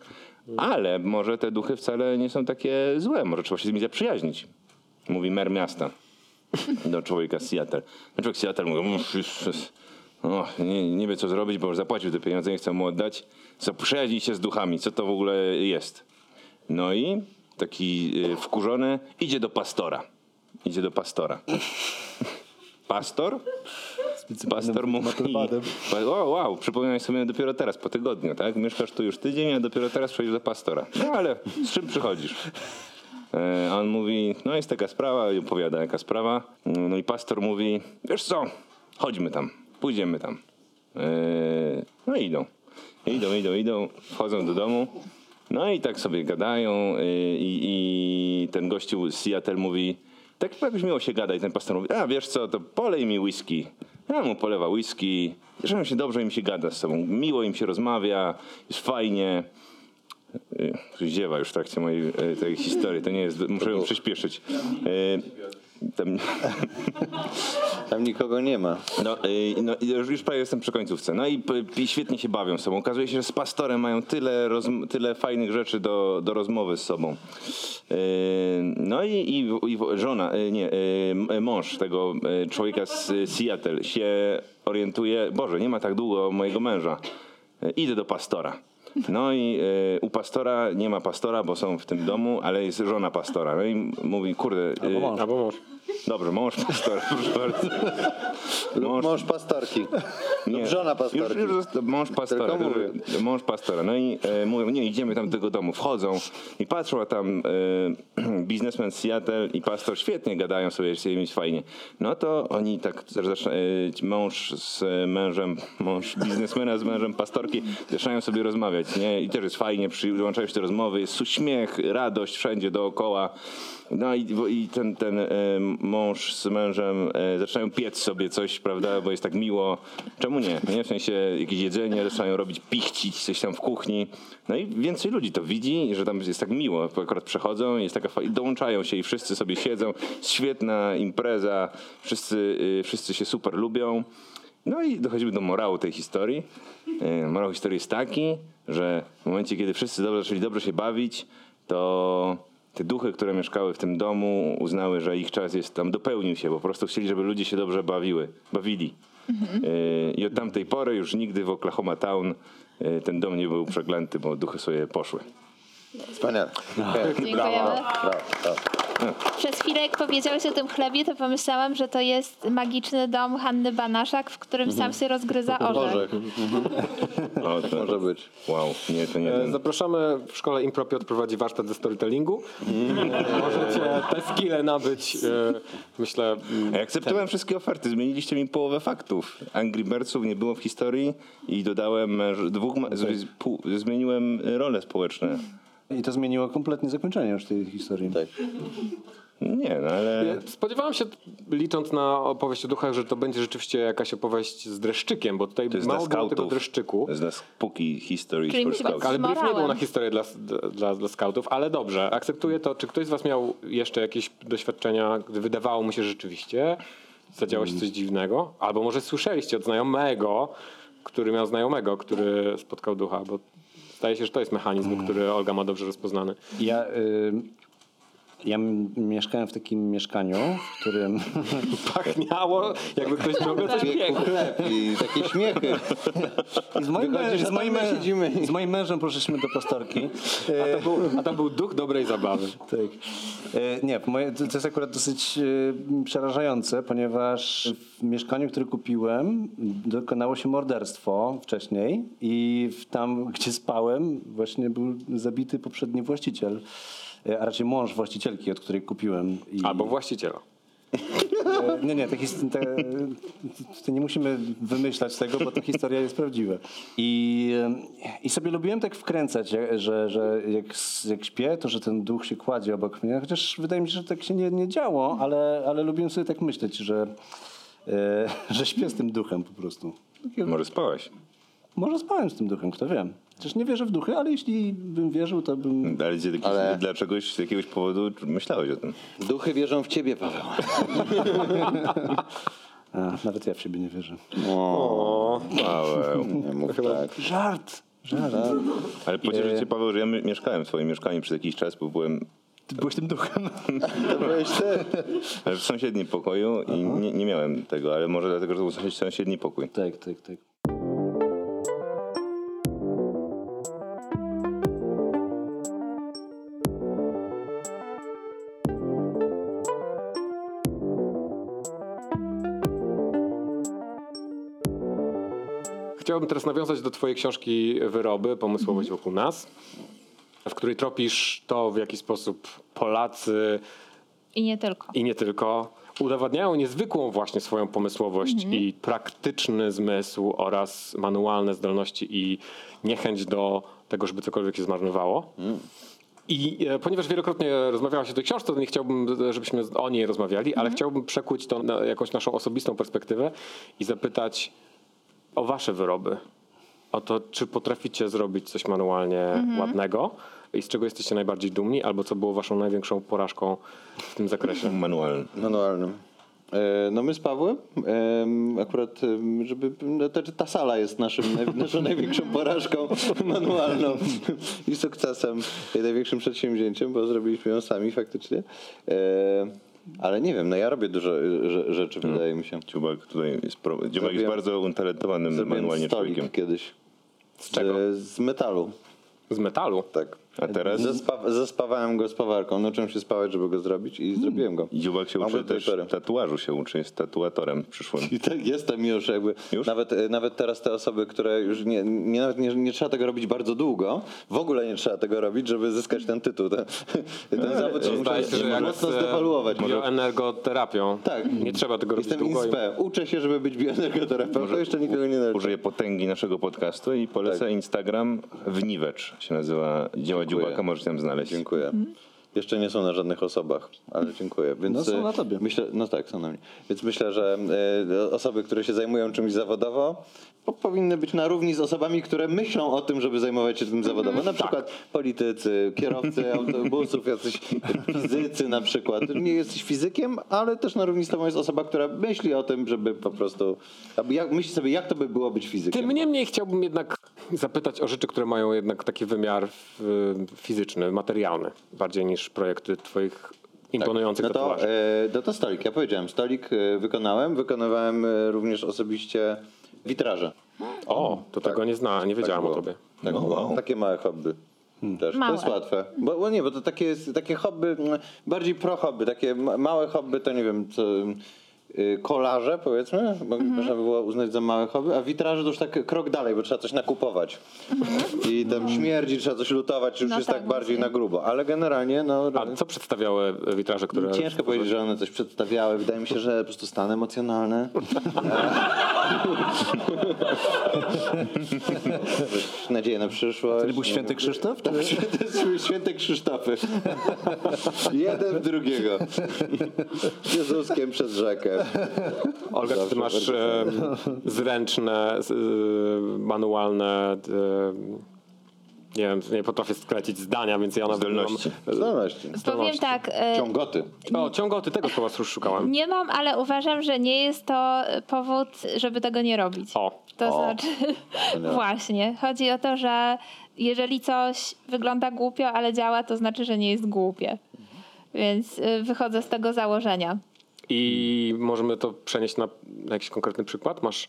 Ale może te duchy wcale nie są takie złe, może trzeba się z nimi zaprzyjaźnić. Mówi mer miasta do człowieka z Seattle. No człowiek z Seattle mówi, "Uff, już, już, o, nie, nie wie co zrobić, bo już zapłacił te pieniądze, nie chce mu oddać. Zaprzyjaźnić się z duchami, co to w ogóle jest. No i taki y, wkurzony idzie do pastora. Idzie do pastora. Pastor? Pastor mówi, o wow, przypominaj sobie dopiero teraz, po tygodniu, tak? Mieszkasz tu już tydzień, a dopiero teraz przejdziesz do pastora. No ale z czym przychodzisz? E, A on mówi, no jest taka sprawa, i opowiada jaka sprawa. No i pastor mówi, wiesz co, chodźmy tam, pójdziemy tam. E, No i idą. Idą, idą, idą, wchodzą do domu. No i tak sobie gadają y, i, i ten gościu z Seattle mówi, tak jakoś miło się gada i ten pastor mówi, a wiesz co, to polej mi whisky. Ja mu polewa whisky, że się dobrze im się gada z sobą, miło im się rozmawia, jest fajnie. Y, Ziewa już w trakcie mojej y, tej historii, to nie jest, muszę ją przyspieszyć. Y, Tam, Tam nikogo nie ma. no, y, no już, już prawie jestem przy końcówce. No i, i świetnie się bawią sobą. Okazuje się, że z pastorem mają tyle, tyle fajnych rzeczy do, do rozmowy z sobą. Y, No i, i, i żona, y, nie, mąż tego człowieka z Seattle się orientuje, Boże, nie ma tak długo mojego męża. Idę do pastora. No i y, u pastora nie ma pastora, bo są w tym domu, ale jest żona pastora. No i mówi, kurde, y, Albo mąż. Dobrze, mąż pastora, proszę bardzo. Lub mąż pastorki. Lub żona pastorki. Już, już mąż pastora. Mąż pastora. No i e, mówią, nie, idziemy tam do tego domu. Wchodzą i patrzą, a tam e, biznesmen z Seattle i pastor świetnie gadają sobie, jest im fajnie. No to oni tak, e, mąż z mężem, mąż biznesmena z mężem pastorki zaczynają sobie rozmawiać, nie? I też jest fajnie, przyłączają się te rozmowy, jest uśmiech, radość wszędzie dookoła. No i, i ten, ten e, mąż z mężem e, zaczynają piec sobie coś, prawda, bo jest tak miło. Czemu nie? nie? W sensie jakieś jedzenie, zaczynają robić, pichcić coś tam w kuchni. No i więcej ludzi to widzi, że tam jest tak miło. Akurat przechodzą, jest taka dołączają się i wszyscy sobie siedzą. Świetna impreza, wszyscy, y, wszyscy się super lubią. No i dochodzimy do morału tej historii. E, Morał historii jest taki, że w momencie, kiedy wszyscy dobrze, zaczęli dobrze się bawić, to te duchy, które mieszkały w tym domu, uznały, że ich czas jest tam, dopełnił się, po prostu chcieli, żeby ludzie się dobrze bawiły, bawili. E, I od tamtej pory już nigdy w Oklahoma Town e, ten dom nie był przeklęty, bo duchy sobie poszły. Wspaniale. Okej. Dziękujemy. Brawo, brawo. Przez chwilę, jak powiedziałeś o tym chlebie, to pomyślałam, że to jest magiczny dom Hanny Banaszak, w którym sam się rozgryza orzech. Orzech. O, to, Może być. Wow, nie, to nie E, ten. Zapraszamy w szkole Impro Piotr prowadzi warsztat ze storytellingu. E, Możecie te skille nabyć, e, myślę, mm, Ja akceptowałem wszystkie oferty, zmieniliście mi połowę faktów. Angry Birdsów nie było w historii i dodałem męż- dwóch, ma- z- pół, zmieniłem role społeczne. I to zmieniło kompletnie zakończenie już tej historii. Tak. Nie, no ale... Spodziewałem się, licząc na opowieść o duchach, że to będzie rzeczywiście jakaś opowieść z dreszczykiem, bo tutaj To jest mało było tego dreszczyku. To jest dla spooky history Czyli for być scouts. Ale brief nie był na historię dla, dla, dla skautów, ale dobrze, akceptuję to. Czy ktoś z was miał jeszcze jakieś doświadczenia, gdy wydawało mu się że rzeczywiście, zadziało się coś dziwnego? Albo może słyszeliście od znajomego, który miał znajomego, który spotkał ducha, bo zdaje się, że to jest mechanizm, który Olga ma dobrze rozpoznany. Ja y, Ja mieszkałem w takim mieszkaniu, w którym Pachniało, jakby ktoś ciągle coś chleb i takie śmiechy. I z moim, a z, moim, z moim mężem poszliśmy do pastorki. A tam, był, a tam był duch dobrej zabawy. Tak. E, Nie, to to jest akurat dosyć e, przerażające, ponieważ w mieszkaniu, które kupiłem, dokonało się morderstwo wcześniej i tam, gdzie spałem, właśnie był zabity poprzedni właściciel, e, a raczej mąż właścicielki, od której kupiłem. I, Albo właściciela. E, Nie, nie, te, te, te nie musimy wymyślać tego, bo ta historia jest prawdziwa. I, e, I sobie lubiłem tak wkręcać, że, że, jak, jak śpię, to że ten duch się kładzie obok mnie, chociaż wydaje mi się, że tak się nie, nie działo, ale, ale lubiłem sobie tak myśleć, że, e, że śpię z tym duchem po prostu. Może spałaś. Może spałem z tym duchem, kto wie. Przecież nie wierzę w duchy, ale jeśli bym wierzył, to bym... Ale, z jakiś, Ale- dla czegoś, z jakiegoś powodu myślałeś o tym. Duchy wierzą w ciebie, Paweł. A, nawet ja w siebie nie wierzę. O, Paweł. Nie mów tak. Żart! Żart. Ale pocieszę cię, Paweł, że ja mi- mieszkałem w twoim mieszkaniu przez jakiś czas, bo byłem Ty byłeś tym duchem. To byłeś ty. ale w sąsiednim pokoju i nie, nie miałem tego, ale może dlatego, że to był sąsied- sąsiedni pokój. tak, tak, tak. Chciałbym teraz nawiązać do twojej książki Wyroby, pomysłowość wokół nas, w której tropisz to, w jaki sposób Polacy I nie tylko. i nie tylko. Udowadniają niezwykłą właśnie swoją pomysłowość i praktyczny zmysł oraz manualne zdolności i niechęć do tego, żeby cokolwiek się zmarnowało. I e, ponieważ wielokrotnie rozmawiałaś o tej książce, to nie chciałbym, e, żebyśmy o niej rozmawiali, ale chciałbym przekuć to na jakąś naszą osobistą perspektywę i zapytać o wasze wyroby. O to, czy potraficie zrobić coś manualnie ładnego i z czego jesteście najbardziej dumni, albo co było waszą największą porażką w tym zakresie. Manualny. Manualnym. E, No my z Pawłem, em, akurat, żeby, no ta sala jest naszym, naszą największą porażką manualną i sukcesem, i największym przedsięwzięciem, bo zrobiliśmy ją sami faktycznie. Ale nie wiem, no ja robię dużo y, rze- rzeczy, wydaje mi się. Dziubak tutaj jest, pro... Dziubak jest bardzo utalentowanym manualnie stolik człowiekiem. kiedyś. Z czego? Z metalu, Z metalu. tak. A teraz Zespa- zespawałem go z pawarką, nauczyłem się spawać, żeby go zrobić i zrobiłem go. Dziubak się uczy też pory. tatuażu się uczy, jest tatuatorem przyszłym. I tak jestem już jakby. Już? Nawet, e, nawet teraz te osoby, które już nie, nie, nawet nie, nie trzeba tego robić bardzo długo, w ogóle nie trzeba tego robić, żeby zyskać ten tytuł. Ten, ten zawód się jak mocno z zdewaluować. bioenergoterapią. Tak. Nie trzeba tego robić Jestem długo. i- INSPE. Uczę się, żeby być bioenergoterapeutą, jeszcze nikogo nie nauczę. Użyję potęgi naszego podcastu i polecę Tak. Instagram Wniwecz się nazywa dzieła Dziękuję. Dziubaka, możecie tam znaleźć. Dziękuję. Jeszcze nie są na żadnych osobach, ale dziękuję. Więc No, są e, na tobie. Myślę, no tak, są na mnie. Więc myślę, że e, osoby, które się zajmują czymś zawodowo, powinny być na równi z osobami, które myślą o tym, żeby zajmować się tym zawodowo. Na przykład politycy, kierowcy autobusów, jacyś fizycy na przykład. Nie jesteś fizykiem, ale też na równi z tobą jest osoba, która myśli o tym, żeby po prostu, jak, myśli sobie, jak to by było być fizykiem. Tym niemniej chciałbym jednak zapytać o rzeczy, które mają jednak taki wymiar fizyczny, materialny, bardziej niż projekty twoich imponujących no to, tatuaży. e, no to stolik. Ja powiedziałem, stolik e, wykonałem. Wykonywałem e, również osobiście witraże. o, to tego nie zna, nie wiedziałam Tak o było. tobie. Tak No, wow. Takie małe hobby. Też. Małe. To jest łatwe. Bo, bo nie, bo to takie, jest- takie hobby, mm, bardziej pro hobby, takie ma- małe hobby to nie wiem, co, y, kolarze powiedzmy, bo można by było uznać za małe hobby, a witraże to już tak krok dalej, bo trzeba coś nakupować. I tam śmierdzi, trzeba coś lutować, już No jest tak, tak, bardziej mocniej. na grubo. Ale generalnie, no... A co przedstawiały witraże, które... Ciężko powiedzieć, że one coś przedstawiały. Wydaje mi się, że po prostu stan emocjonalny. Nadzieję na przyszłość. To był święty Krzysztof? Tak, są święte Krzysztofy. Jeden w drugiego. Jezuskiem przez rzekę. Olga, czy ty masz e, zręczne, e, manualne... E, nie wiem, nie potrafię sklecić zdania, więc ja nawet Zdolności. mam... Zdolności. Powiem tak, e, Ciągoty. O, ciągoty, tego słowa już szukałem. nie mam, ale uważam, że nie jest to powód, żeby tego nie robić. O, To O. znaczy, właśnie, chodzi o to, że jeżeli coś wygląda głupio, ale działa, to znaczy, że nie jest głupie. Więc y, wychodzę z tego założenia. I możemy to przenieść na, na jakiś konkretny przykład? Masz,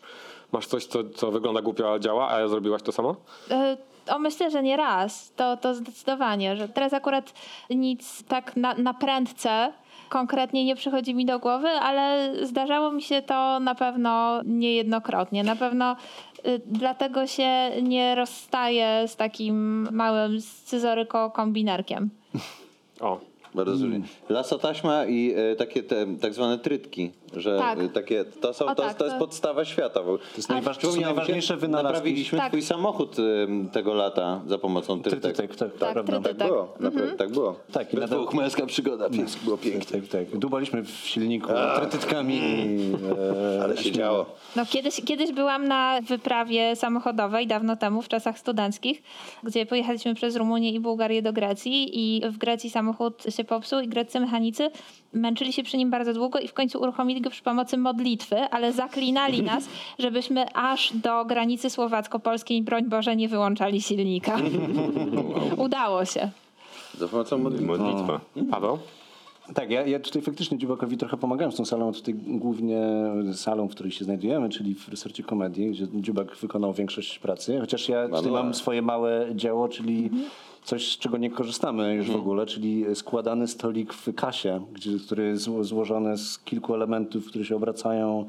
masz coś, co, co wygląda głupio, ale działa, a ja zrobiłaś to samo? Y, O, myślę, że nie raz. To, to zdecydowanie, że teraz akurat nic tak na, na prędce konkretnie nie przychodzi mi do głowy, ale zdarzało mi się to na pewno niejednokrotnie. Na pewno y, dlatego się nie rozstaję z takim małym scyzoryko kombinerkiem. O, Bardzo Mm. różnie. Lasotaśma i e, takie te tak zwane trytki, że Tak. e, takie, to, są, to, tak, to jest to- podstawa świata. To jest najważ- to są najważniejsze wynalazki. Naprawiliśmy Tak. twój samochód tego lata za pomocą trytek. Trytytek, tak, Tak, prawda. trytytek. Tak było, naprawdę, tak było. Tak, i dwóch męska przygoda, pies, było pięknie. Tak, tak. Dubaliśmy w silniku trytytkami i e, Ale się działo. No, kiedyś, kiedyś byłam na wyprawie samochodowej, dawno temu, w czasach studenckich, gdzie pojechaliśmy przez Rumunię i Bułgarię do Grecji i w Grecji samochód się popsuł i greccy mechanicy męczyli się przy nim bardzo długo i w końcu uruchomili go przy pomocy modlitwy, ale zaklinali nas, żebyśmy aż do granicy słowacko-polskiej, broń Boże, nie wyłączali silnika. Udało się. Za pomocą modlitwy. Modlitwa. Paweł? Tak, ja, ja tutaj faktycznie Dziubakowi trochę pomagałem z tą salą, tutaj głównie salą, w której się znajdujemy, czyli w resorcie komedii, gdzie Dziubak wykonał większość pracy, chociaż ja tutaj mam swoje małe dzieło, czyli coś, z czego nie korzystamy już w ogóle, czyli składany stolik w kasie, gdzie, który jest zło- złożony z kilku elementów, które się obracają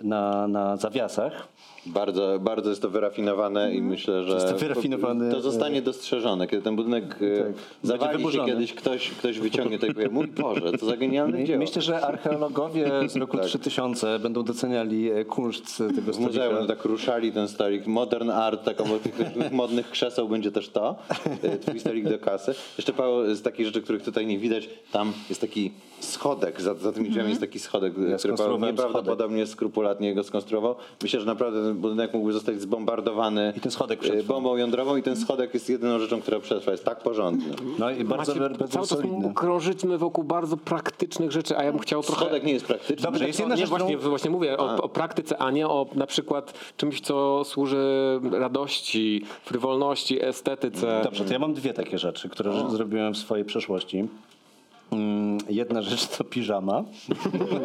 na, na zawiasach. Bardzo, bardzo jest to wyrafinowane i myślę, że to to zostanie dostrzeżone. Kiedy ten budynek e, Tak. zawali się kiedyś, ktoś, ktoś wyciągnie to i powie, mój Boże, to za genialne My- dzieło. Myślę, że archeologowie z roku Tak. 3000 będą doceniali e, kunszt tego W muzeum stolika. no, tak ruszali ten stolik. Modern art, taką od tych, modnych krzeseł będzie też to. e, Twój stolik do kasy. Jeszcze Paweł, z takich rzeczy, których tutaj nie widać, tam jest taki schodek, za, za tymi drzwiami jest taki schodek, który Paweł nieprawdopodobnie skrupulatnie go skonstruował. Myślę, że naprawdę ten budynek mógłby zostać zbombardowany I ten schodek e, przetrwa. bombą jądrową i ten schodek jest jedyną rzeczą, która przetrwa. Jest tak porządny. No i bardzo, Macie, bardzo cały czas solidny. krążymy wokół bardzo praktycznych rzeczy, a ja bym chciał trochę... Schodek nie jest praktyczny. Dobrze, jest jedna rzecz, właśnie, którą- właśnie mówię o, o praktyce, a nie o na przykład czymś, co służy radości, frywolności, estetyce. Dobrze, to ja mam dwie takie rzeczy, które że- zrobiłem w swojej przeszłości. Mm, Jedna rzecz to piżama.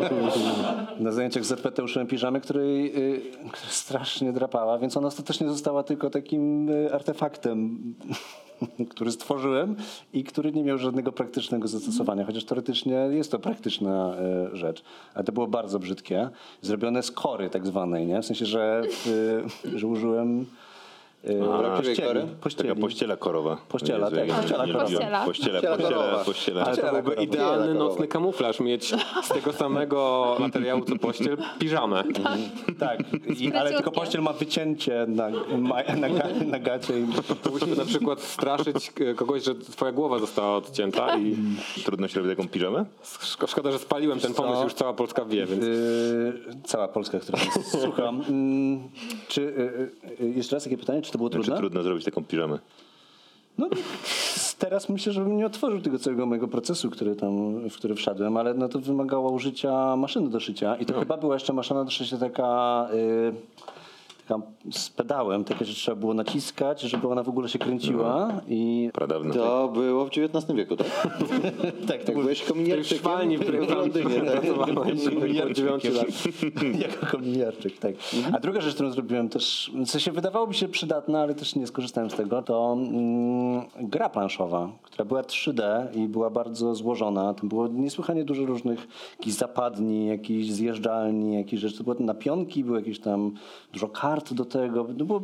Na zajęciach ZPT uszyłem piżamę, której, y, która strasznie drapała, więc ona ostatecznie została tylko takim y, artefaktem, który stworzyłem i który nie miał żadnego praktycznego zastosowania, chociaż teoretycznie jest to praktyczna y, rzecz. Ale to było bardzo brzydkie. Zrobione z kory tak zwanej, nie? W sensie, że, że użyłem y, kory? pościeli. Taka pościela korowa. Pościela, Jezu, tak. Pościela nie. Pościela. Pościela, Pościela pościela. Ale to byłby idealny nocny kamuflaż, mieć z tego samego materiału co pościel piżamę. Tak, i, ale tylko pościel ma wycięcie na, ma, na, ga- na gacie. I, Mógłbyś na przykład straszyć e, kogoś, że twoja głowa została odcięta i Trudno się robi taką piżamę? szko- szkoda, że spaliłem ten pomysł, już cała Polska wie, więc... yy, cała Polska, która nas słucha. Mm, czy, yy, yy, jeszcze raz takie pytanie, czy to było Czy trudne? trudno zrobić taką piżamę? No, teraz myślę, że bym nie otworzył tego całego mojego procesu, który tam, w który wszedłem, ale no to wymagało użycia maszyny do szycia i to chyba była jeszcze maszyna do szycia taka... Yy, z pedałem, takie, że trzeba było naciskać, żeby ona w ogóle się kręciła i Pradawno. To było w XIX wieku, tak? tak, to byłeś kominiarczykiem szwalni, w której w Londynie. Tak? kominiarczyk dziewiąciu lat. jako kominiarczyk, tak. A druga rzecz, którą zrobiłem też, co się wydawało mi się przydatna, ale też nie skorzystałem z tego, to mm, gra planszowa, która była 3D i była bardzo złożona. Tam było niesłychanie dużo różnych jakichś zapadni, jakichś zjeżdżalni, jakichś rzeczy. To były napionki, było jakieś tam dużo kart do tego. No było,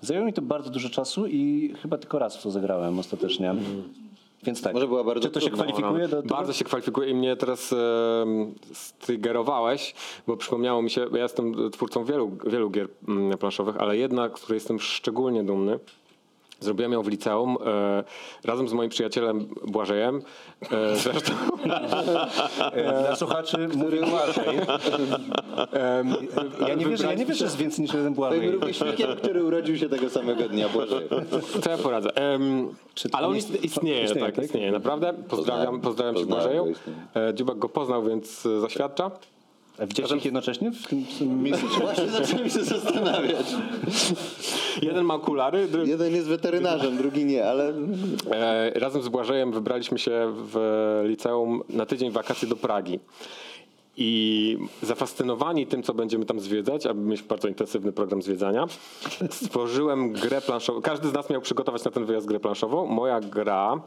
zajęło mi to bardzo dużo czasu i chyba tylko raz w to zagrałem ostatecznie. Więc tak. Może była bardzo Czy to się trudna. kwalifikuje do tego? Bardzo się kwalifikuje i mnie teraz e, stygerowałeś, bo przypomniało mi się, bo ja jestem twórcą wielu, wielu gier mm, planszowych, ale jedna, z której jestem szczególnie dumny, Zrobiłem ją w liceum e, razem z moim przyjacielem Błażejem. E, zresztą E, Dla słuchaczy który Błażej. Ja nie wierzę, ja nie wierzę, że jest więcej niż jeden Błażej. rówieśnikiem, który urodził się tego samego dnia, Boże. co ja poradzę. Ale on istnieje, istnieje, tak, tak? istnieje, naprawdę. Pozdrawiam, pozdrawiam Poznałem Błażeju. E, Dziubak go poznał, więc e, zaświadcza. A widziałeś ich jednocześnie w tym, w tym? Właśnie zacząłem się zastanawiać. Jeden ma okulary, drugi... Jeden jest weterynarzem, drugi nie, ale E, razem z Błażejem wybraliśmy się w liceum na tydzień wakacji do Pragi. I zafascynowani tym, co będziemy tam zwiedzać, a mieliśmy bardzo intensywny program zwiedzania, stworzyłem grę planszową. Każdy z nas miał przygotować na ten wyjazd grę planszową. Moja gra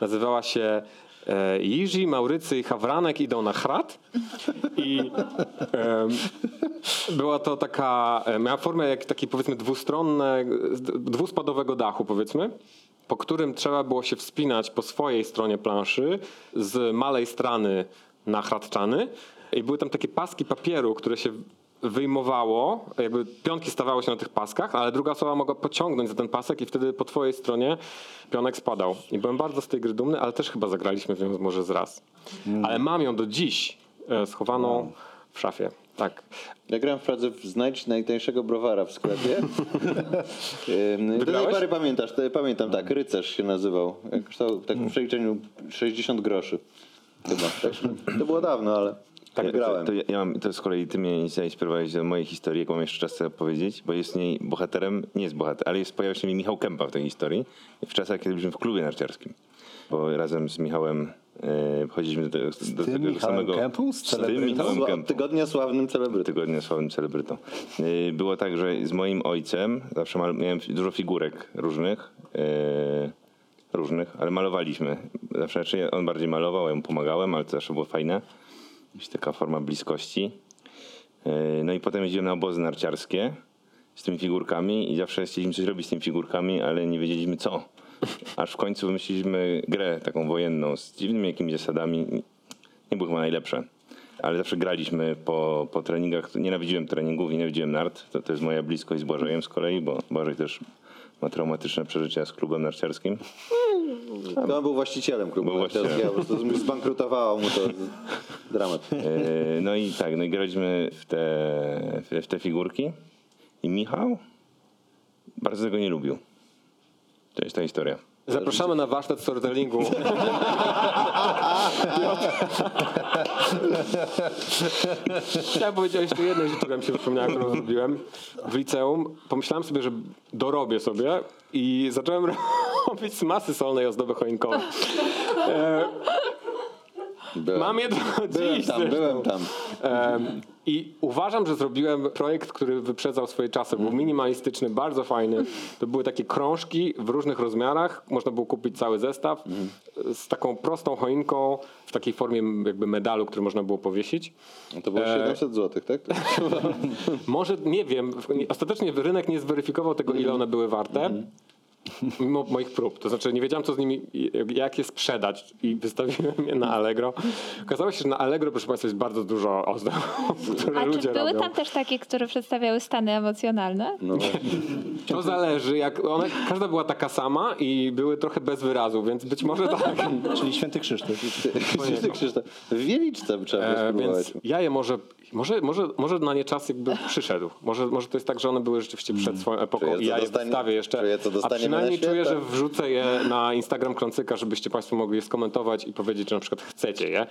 nazywała się e, Maurycy i Hawranek idą na chrat. I była to taka, miała formę jak taki powiedzmy dwustronne, dwuspadowego dachu powiedzmy po którym trzeba było się wspinać po swojej stronie planszy z malej strony na chratczany i były tam takie paski papieru, które się wyjmowało, jakby pionki stawały się na tych paskach, ale druga osoba mogła pociągnąć za ten pasek i wtedy po twojej stronie pionek spadał. I byłem bardzo z tej gry dumny, ale też chyba zagraliśmy w nią może z raz. Ale mam ją do dziś e, schowaną w szafie. Tak. ja grałem w Pradze w Znajdź najtańszego browara w sklepie. Do tej pory pamiętasz, to, pamiętam, tak, rycerz się nazywał. Kosztował tak w przeliczeniu 60 groszy. Chyba. Tak, to było dawno, ale tak, grałem. To, to, ja, ja mam, to z kolei ty mnie zainspirowałeś do mojej historii, jak mam jeszcze czas sobie powiedzieć, bo jest niej bohaterem, nie jest bohater, ale jest, pojawia się mi Michał Kępa w tej historii, w czasach, kiedy byliśmy w klubie narciarskim. Bo razem z Michałem e, chodziliśmy do, tego- do tym tego Michałem samego... Kępą? Z Z tym? Michałem Kępą Tygodnia sławnym celebrytą. tygodnia sławnym celebrytą. Yy, Było tak, że z moim ojcem zawsze mal- miałem dużo figurek różnych, yy, różnych, ale malowaliśmy. Zawsze znaczy on bardziej malował, ja mu pomagałem, ale to zawsze było fajne. Jakaś taka forma bliskości. Yy, No i potem jeździłem na obozy narciarskie z tymi figurkami i zawsze chcieliśmy coś robić z tymi figurkami, ale nie wiedzieliśmy co. Aż w końcu wymyśliliśmy grę taką wojenną z dziwnymi jakimiś zasadami. Nie były chyba najlepsze ale zawsze graliśmy po, po treningach. Nienawidziłem treningów, nienawidziłem nart. To, to jest moja bliskość z Błażejem z kolei, bo Błażej też ma traumatyczne przeżycia z klubem narciarskim. To on był właścicielem klubu. Był właścicielem. narciarskiego, Po prostu zbankrutowało mu to dramat. E, No i tak, no i graliśmy w te, w te figurki i Michał bardzo tego nie lubił. To jest ta historia. Zapraszamy na warsztat storytellingu. Chciałem powiedzieć jeszcze jednej rzeczy, która mi się przypomniała, którą zrobiłem. W liceum pomyślałem sobie, że dorobię sobie i zacząłem robić z masy solnej ozdoby choinkowe. Byłem, Mam je do byłem dziś tam, zresztą. byłem tam. Em, I uważam, że zrobiłem projekt, który wyprzedzał swoje czasy. Był minimalistyczny, bardzo fajny. To były takie krążki w różnych rozmiarach. Można było kupić cały zestaw z taką prostą choinką w takiej formie jakby medalu, który można było powiesić. No to było 700 zł, tak? Może, nie wiem, ostatecznie rynek nie zweryfikował tego, ile one były warte. Mimo moich prób. To znaczy nie wiedziałem, co z nimi, jak je sprzedać i wystawiłem je na Allegro. Okazało się, że na Allegro, proszę Państwa, jest bardzo dużo ozdób, które A ludzie czy były robią. tam też takie, które przedstawiały stany emocjonalne? No. To zależy. Jak one, każda była taka sama i były trochę bez wyrazu, więc być może tak. Czyli święty Krzysztof. Święty Krzysztof. W Wieliczce trzeba było E, więc ja je może, może, może, może na nie czas jakby przyszedł. Może, może to jest tak, że one były rzeczywiście przed swoją epoką Czuję, i ja je dostanie- wstawię jeszcze. czuję, A przynajmniej na czuję, że wrzucę je na Instagram Klącyka, żebyście Państwo mogli je skomentować i powiedzieć, że na przykład chcecie je.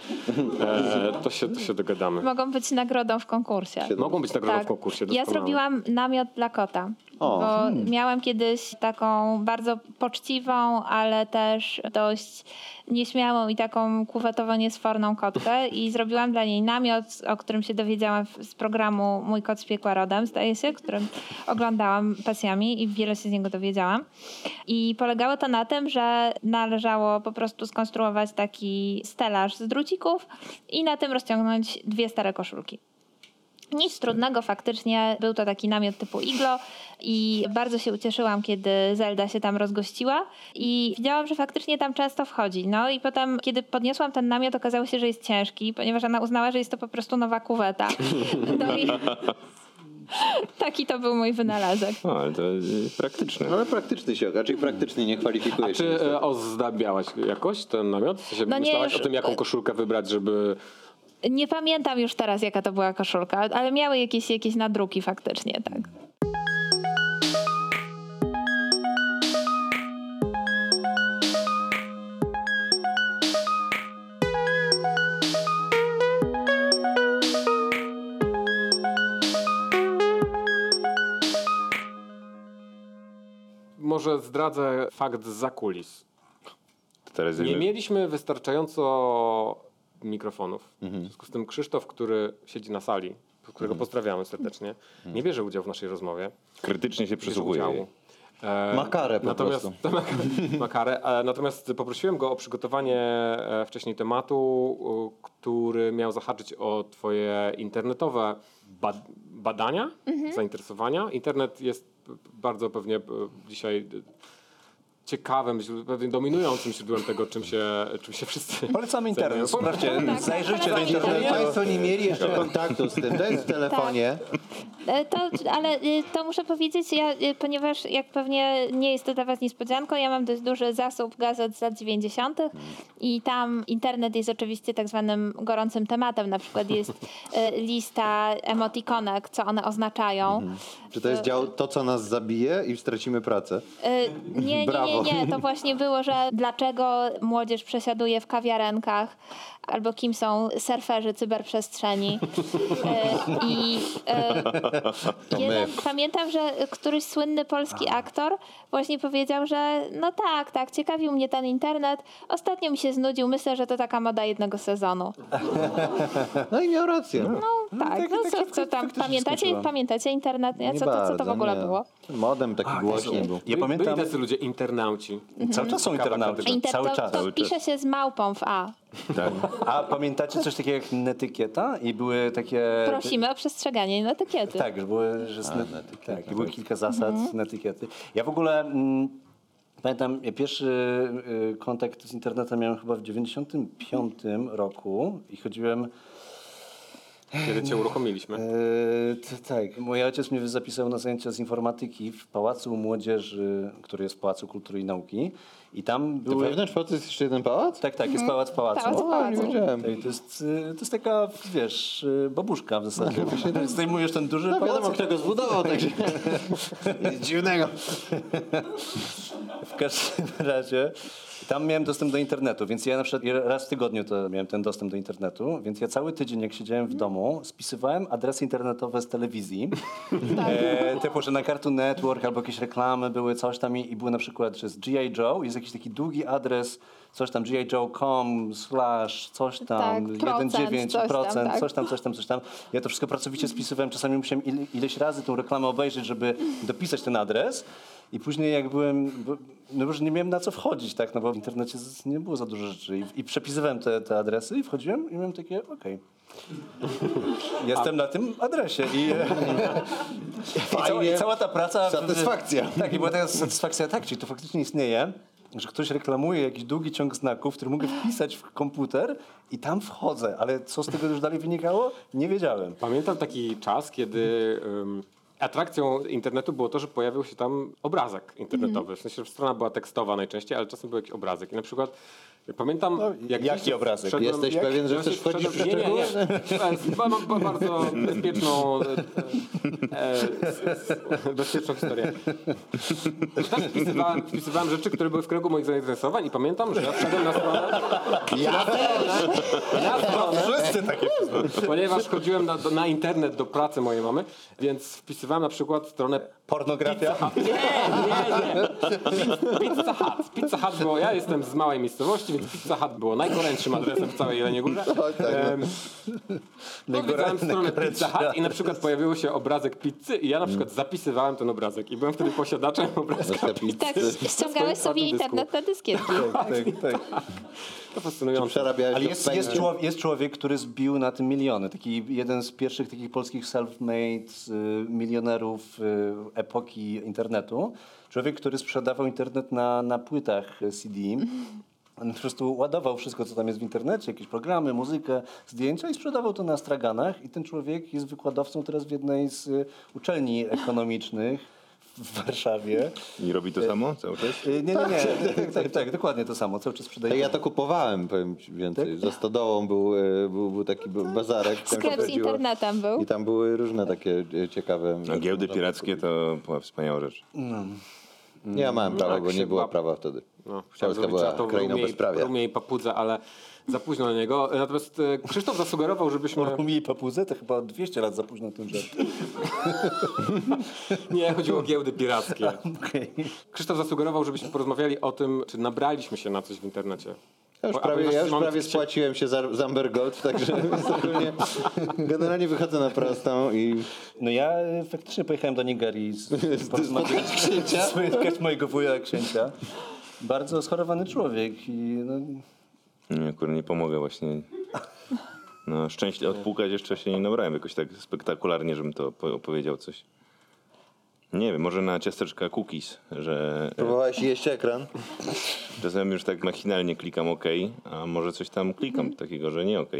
E, to, się, to się dogadamy. Mogą być nagrodą w konkursie. Mogą być nagrodą Tak. w konkursie. Ja doskonale. zrobiłam namiot dla kota. O. Bo miałam kiedyś taką bardzo poczciwą, ale też dość nieśmiałą i taką kuwetowo niesforną kotkę i zrobiłam dla niej namiot, o którym się dowiedziałam z programu Mój kot z piekła rodem, zdaje się, który oglądałam pasjami i wiele się z niego dowiedziałam. I polegało to na tym, że należało po prostu skonstruować taki stelaż z drucików i na tym rozciągnąć dwie stare koszulki. Nic trudnego faktycznie, był to taki namiot typu iglo i bardzo się ucieszyłam, kiedy Zelda się tam rozgościła i widziałam, że faktycznie tam często wchodzi. No i potem, kiedy podniosłam ten namiot, okazało się, że jest ciężki, ponieważ ona uznała, że jest to po prostu nowa kuweta. No i taki to był mój wynalazek. No, ale to jest praktyczne. No ale praktyczny się okaże, czyli praktycznie nie kwalifikuje A się. czy e, ozdabiałaś jakoś ten namiot? W sensie No nie, myślałaś już- o tym, jaką koszulkę wybrać, żeby... Nie pamiętam już teraz, jaka to była koszulka, ale miały jakieś, jakieś nadruki faktycznie, tak. Może zdradzę fakt z zakulis. Nie mieliśmy wystarczająco mikrofonów. Mhm. W związku z tym Krzysztof, który siedzi na sali, którego Mhm. pozdrawiamy serdecznie, nie bierze udziału w naszej rozmowie. krytycznie się przysłuchuje. E, Ma karę po natomiast, prostu. Ma, ma karę, e, natomiast poprosiłem go o przygotowanie e, wcześniej tematu, który miał zahaczyć o twoje internetowe bad, badania, zainteresowania. Internet jest bardzo pewnie e, dzisiaj e, ciekawym, pewnie dominującym źródłem tego, czym się, czym się wszyscy Polecamy internet, sprawdźcie, tak, zajrzyjcie do polecam internetu. Jeżeli Państwo nie mieli jeszcze kontaktu z tym, to jest w telefonie. E, To, ale y, to muszę powiedzieć, ja, y, ponieważ jak pewnie nie jest to dla Was niespodzianką, ja mam dość duży zasób gazet z lat 90. i tam internet jest oczywiście tak zwanym gorącym tematem. Na przykład jest lista emotikonek, co one oznaczają. Czy to jest dział to, co nas zabije i stracimy pracę? Y, Nie, nie, nie. To właśnie było, że dlaczego młodzież przesiaduje w kawiarenkach, albo kim są surferzy cyberprzestrzeni. Y, I y, jeden, pamiętam, że któryś słynny polski aktor właśnie powiedział, że no tak, tak, ciekawił mnie ten internet. Ostatnio mi się znudził. Myślę, że to taka moda jednego sezonu. No i miał rację. No tak, taki- no co, co tam, pamiętacie, pamiętacie internet? Nie? Nie Co, to, co to w ogóle nie. było? Modem taki głośny był. Ja pamiętam, Byli tacy ludzie, internauci. cały czas są internauci, Inter, cały czas. to pisze się z małpą w A. Tak. A pamiętacie coś takiego jak netykieta? I były takie... Prosimy o przestrzeganie netykiety. Tak, że były, że net... netykieta, tak, były kilka zasad netykiety. Ja w ogóle mm, pamiętam, ja pierwszy y, kontakt z internetem miałem chyba w 95 roku i chodziłem... Kiedy cię uruchomiliśmy. E, t- tak, mój ojciec mnie zapisał na zajęcia z informatyki w Pałacu Młodzieży, który jest w Pałacu Kultury i Nauki. I tam To były... wewnątrz pałacu jest jeszcze jeden pałac? Tak, tak, jest pałac w pałacu. Pałac w O, nie pałacu. wiedziałem. Tak, to, jest, y, to jest taka, wiesz, y, babuszka w zasadzie. Zdejmujesz ten duży No pałac. wiadomo, kto go zbudował, także nic dziwnego. W każdym razie tam miałem dostęp do internetu, więc ja na przykład raz w tygodniu to miałem ten dostęp do internetu, więc ja cały tydzień jak siedziałem w domu, spisywałem adresy internetowe z telewizji, e, typu, że na Cartoon Network albo jakieś reklamy były, coś tam i, i były na przykład, że z G.I. Joe jest jakiś taki długi adres, coś tam gijoe.com slash coś tam, Tak, procent, 1,9 coś tam, procent, tak. coś tam, coś tam, coś tam. Ja to wszystko pracowicie spisywałem, czasami musiałem ile, ileś razy tą reklamę obejrzeć, żeby dopisać ten adres. I później jak byłem, bo- no już nie miałem na co wchodzić, tak, no bo w internecie nie było za dużo rzeczy. I, i przepisywałem te, te adresy i wchodziłem i miałem takie, okej. Jestem na tym adresie i, i, cała, i cała ta praca... Satysfakcja. Tak, i była taka satysfakcja, tak, czyli to faktycznie istnieje, że ktoś reklamuje jakiś długi ciąg znaków, który mogę wpisać w komputer i tam wchodzę, ale co z tego już dalej wynikało, nie wiedziałem. Pamiętam taki czas, kiedy um, atrakcją internetu było to, że pojawił się tam obrazek internetowy. W sensie, że strona była tekstowa najczęściej, ale czasem był jakiś obrazek. I na przykład pamiętam... jak jaki obrazek? wszedłem- Jesteś Jak- pewien, że chcesz wchodzić w wszedłem- nie, nie, szczegóły? nie. Chyba mam ba- bardzo bezpieczną, e, e, s- bezpieczną historię. Tak wpisywałem, wpisywałem rzeczy, które były w kręgu moich zainteresowań i pamiętam, że ja wszedłem na stronę, Ja na stronę Wszyscy takie Ponieważ chodziłem na, do, na internet do pracy mojej mamy, więc wpisywałem na przykład stronę Pornografia? Nie, nie, nie. Pizza, Pizza Hut. Pizza Hut było, ja jestem z małej miejscowości, więc Pizza Hut było najgorętszym adresem w całej Jeleniej Górze. Em, Odwiedzałem stronę Pizza Hut i na przykład pojawił się obrazek pizzy i ja na przykład zapisywałem ten obrazek i byłem wtedy posiadaczem obrazka pizzy. Tak, ściągałeś sobie internet na dyskietki. tak, tak. To fascynujące. przerabiałeś Ale to jest, jest, człowiek, jest człowiek, który zbił na tym miliony. Taki jeden z pierwszych takich polskich self-made y, milionerów y, epoki internetu. Człowiek, który sprzedawał internet na, na płytach y, CD. On po prostu ładował wszystko, co tam jest w internecie, jakieś programy, muzykę, zdjęcia i sprzedawał to na straganach. I ten człowiek jest wykładowcą teraz w jednej z y, uczelni ekonomicznych w Warszawie. I robi to samo cały czas? Y, Nie, nie, nie. Tak, tak, tak, dokładnie to samo. Cały czas sprzedaje. Tak, ja to kupowałem, powiem ci więcej. Za stodołą był, był, był taki bazarek. Sklep z internetem był. I tam były różne takie ciekawe... No, giełdy pirackie to była wspaniała rzecz. Ja miałem prawo, bo Tak nie było prawa wtedy. No, chciałem Polska zrobić była żart o krainą Rumie i- bezprawia. Rumie i Papudze, ale za późno na niego. Natomiast e, Krzysztof zasugerował, żebyśmy... Rumie i papuzę to chyba 200 lat za późno ten żart. Nie, chodziło o giełdy pirackie. Okej. Krzysztof zasugerował, żebyśmy porozmawiali o tym, czy nabraliśmy się na coś w internecie. Ja już prawie, ja już prawie spłaciłem się za, za Amber Gold, także ogólnie generalnie wychodzę na prostą i No ja e, faktycznie pojechałem do Nigerii z, spotkać księcia. Spotkać mojego wuja księcia. Bardzo schorowany człowiek i no, Nie, kurwa, nie pomogę właśnie. No, szczęście odpukać jeszcze się nie nabrałem jakoś tak spektakularnie, żebym to po- opowiedział coś. Nie wiem, może na ciasteczka cookies, że próbowałeś jeść ekran. czasem już tak machinalnie klikam OK, a może coś tam klikam takiego, że nie OK.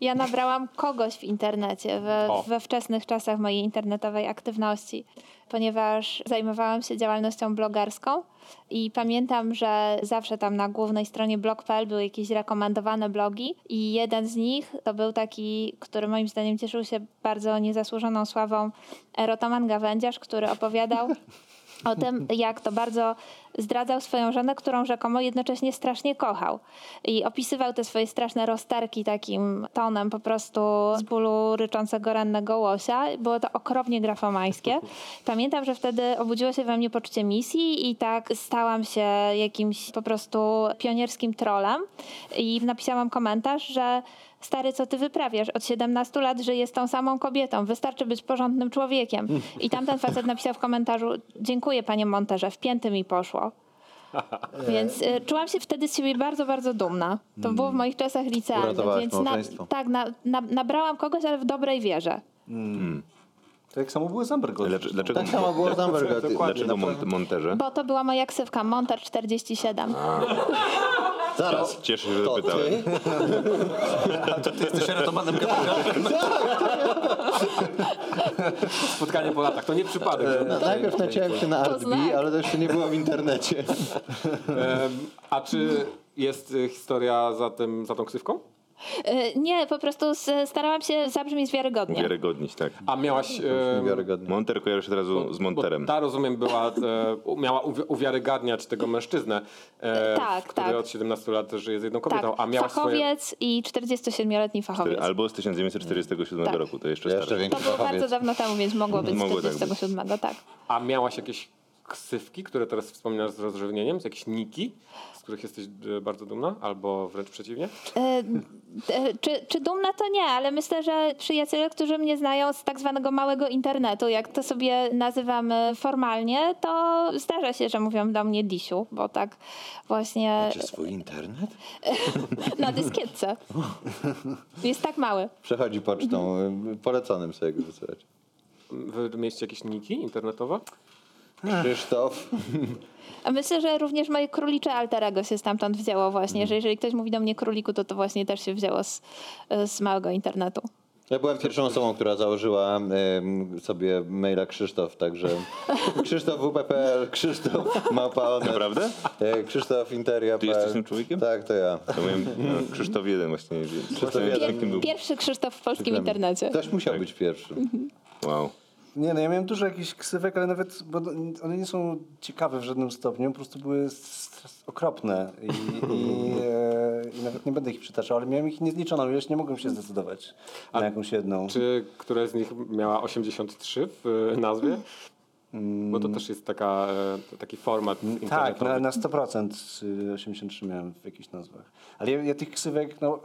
Ja nabrałam kogoś w internecie we, we wczesnych czasach mojej internetowej aktywności, ponieważ zajmowałam się działalnością blogerską i pamiętam, że zawsze tam na głównej stronie blog.pl były jakieś rekomendowane blogi i jeden z nich to był taki, który moim zdaniem cieszył się bardzo niezasłużoną sławą Erotoman Gawędziarz, który opowiadał o tym, jak to bardzo zdradzał swoją żonę, którą rzekomo jednocześnie strasznie kochał. I opisywał te swoje straszne rozterki takim tonem po prostu z bólu ryczącego rannego łosia. Było to okropnie grafomańskie. Pamiętam, że wtedy obudziło się we mnie poczucie misji i tak stałam się jakimś po prostu pionierskim trolem i napisałam komentarz, że Stary, co ty wyprawiasz? Od 17 lat żyję z tą samą kobietą. Wystarczy być porządnym człowiekiem. I tamten facet napisał w komentarzu: Dziękuję, panie Monterze, w pięty mi poszło. Więc y, czułam się wtedy z siebie bardzo, bardzo dumna. To było w moich czasach licealnych. Więc na, tak, na, na, nabrałam kogoś, ale w dobrej wierze. to jak samo było z Amber Gold. Dlaczego, dlaczego, Tak samo było z Amber Gold. dlaczego mont, monterze? Bo to była moja ksywka Monter 47. Zaraz. Cieszę się, że To zapytałem. ty? Ty jesteś Erotomanem Spotkanie po latach, to nie przypadek. No, najpierw naciąłem się na To Artbi, ale to jeszcze nie było w internecie. A czy jest y, historia za, tym, za tą ksywką? Y, Nie, po prostu starałam się zabrzmieć wiarygodnie. Wiarygodnić, tak. A miałaś... Niewiarygodne. Monter kojarzy się od razu z Monterem. Bo ta, rozumiem, była, e, miała uwi- uwiarygadniać tego mężczyznę, e, Tak, który tak. od 17 lat żyje z jedną kobietą. Tak, A miałaś swoje... fachowiec i 47-letni fachowiec. Albo z 1947 Tak. roku, to jeszcze Jeszcze To było bardzo dawno temu, więc mogło być tak 47, tak. A miałaś jakieś ksywki, które teraz wspominasz z rozrzewnieniem? Jakieś niki, z których jesteś e, bardzo dumna? Albo wręcz przeciwnie? E, e, czy, czy dumna to nie, ale myślę, że przyjaciele, którzy mnie znają z tak zwanego małego internetu, jak to sobie nazywamy formalnie, to zdarza się, że mówią do mnie Disiu, bo tak właśnie Czy swój internet? na dyskietce. Jest tak mały. Przechodzi pocztą, poleconym sobie go wysyłać. Wy mieliście jakieś niki internetowe? Krzysztof. A myślę, że również moje królicze alterego się stamtąd wzięło właśnie, Mhm. że jeżeli ktoś mówi do mnie króliku, to to właśnie też się wzięło z, z małego internetu. Ja byłem pierwszą osobą, która założyła sobie maila Krzysztof, także Krzysztof WP.pl, Krzysztof Małpa.onet. Naprawdę? E, Krzysztof Interia. Ty jesteś tym człowiekiem? Tak, to ja. To miałem no, Krzysztof jeden właśnie. Krzysztof jeden. był. Pierwszy Krzysztof w polskim internecie. Ktoś musiał Tak. być pierwszy. Wow. Nie, no ja miałem dużo jakichś ksywek, ale nawet, bo one nie są ciekawe w żadnym stopniu, po prostu były okropne i, i, e, i nawet nie będę ich przytaczał, ale miałem ich niezliczoną ilość, nie mogłem się zdecydować na jakąś jedną. Czy któraś z nich miała 83 w e, nazwie? Bo to też jest taka, e, taki format Tak, internetowy. na, na 100% y, 83 miałem w jakichś nazwach. Ale ja, ja tych ksywek, no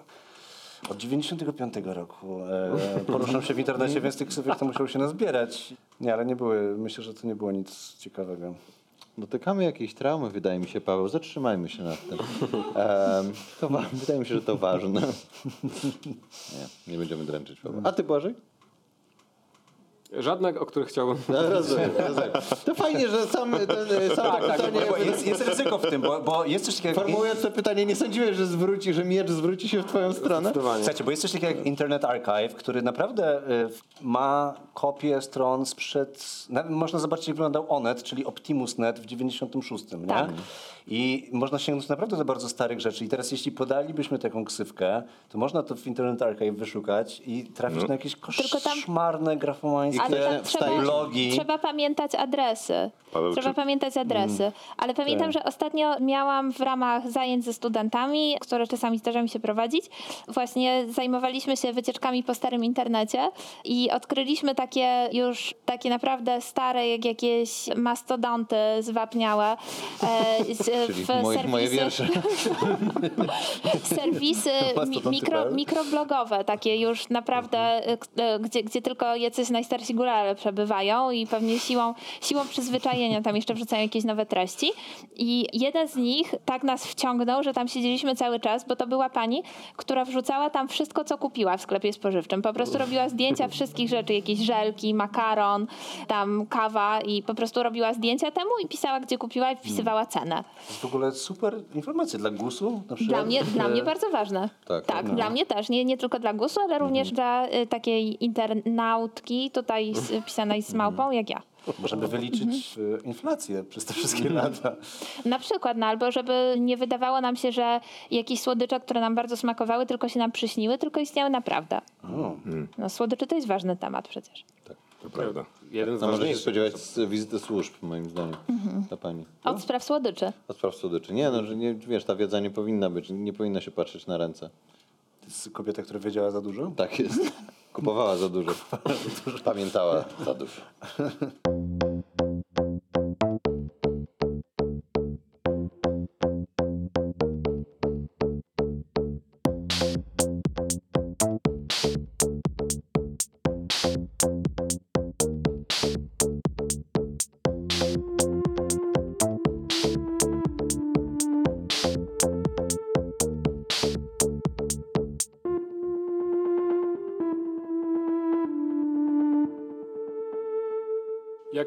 od 95 roku e, poruszam się w internecie, więc tych ksywek to musiało się nazbierać. Nie, ale nie były, myślę, że to nie było nic ciekawego. Dotykamy jakiejś traumy, wydaje mi się, Paweł. Zatrzymajmy się nad tym. To wydaje mi się, że to ważne. Nie, nie będziemy dręczyć Paweł. A ty, Bożej? Żadne, o których chciałbym... No, rozumiem, rozumiem. To fajnie, że sam, ten, sam Tak, to tak, pytanie... Bo jest, jest ryzyko w tym, bo, bo jest coś takiego jak... Formułując to pytanie, nie sądziłeś, że zwróci, że miecz zwróci się w twoją stronę? Słuchajcie, bo jest coś takiego jak Internet Archive, który naprawdę y, ma kopię stron sprzed... na- Można zobaczyć, jak wyglądał Onet, czyli Optimus.net w 96, nie? Tak. I można sięgnąć naprawdę do bardzo starych rzeczy. I teraz jeśli podalibyśmy taką ksywkę, to można to w Internet Archive wyszukać i trafić na jakieś koszmarne grafomańskie trzeba, blogi. trzeba pamiętać adresy. Paweł, trzeba czy- pamiętać adresy. Ale pamiętam, że ostatnio miałam w ramach zajęć ze studentami, które czasami zdarza mi się prowadzić, właśnie zajmowaliśmy się wycieczkami po starym internecie i odkryliśmy takie już takie naprawdę stare, jak jakieś mastodonty zwapniałe. E, z- Czyli w moje, moje serwisy- wiersze. serwisy mikro, mikroblogowe, takie już naprawdę, k- y, gdzie, gdzie tylko jacyś najstarsi górale przebywają i pewnie siłą, siłą przyzwyczajenia tam jeszcze wrzucają jakieś nowe treści. I jeden z nich tak nas wciągnął, że tam siedzieliśmy cały czas, bo to była pani, która wrzucała tam wszystko, co kupiła w sklepie spożywczym. Po prostu robiła zdjęcia wszystkich rzeczy, jakieś żelki, makaron, tam kawa i po prostu robiła zdjęcia temu i pisała, gdzie kupiła i wpisywała cenę. W ogóle super informacja dla GUS-u. na przykład. Dla mnie, dla E, mnie bardzo ważne. Tak, Tak, no. dla mnie też. Nie, nie tylko dla głosu, ale również dla y, takiej internautki, tutaj z, pisanej z małpą, jak ja. Możemy wyliczyć e, inflację przez te wszystkie lata. Na przykład, no, albo żeby nie wydawało nam się, że jakieś słodycze, które nam bardzo smakowały, tylko się nam przyśniły, tylko istniały naprawdę. No, słodycze to jest ważny temat przecież. To prawda. Jeden z No, można się spodziewać z wizyty służb, moim zdaniem, dla pani. Od spraw słodyczy. A spraw słodyczy. Nie, no, że nie, wiesz, ta wiedza nie powinna być, nie powinna się patrzeć na ręce. To jest kobieta, która wiedziała za dużo? Tak jest. Kupowała za dużo. Pamiętała za dużo.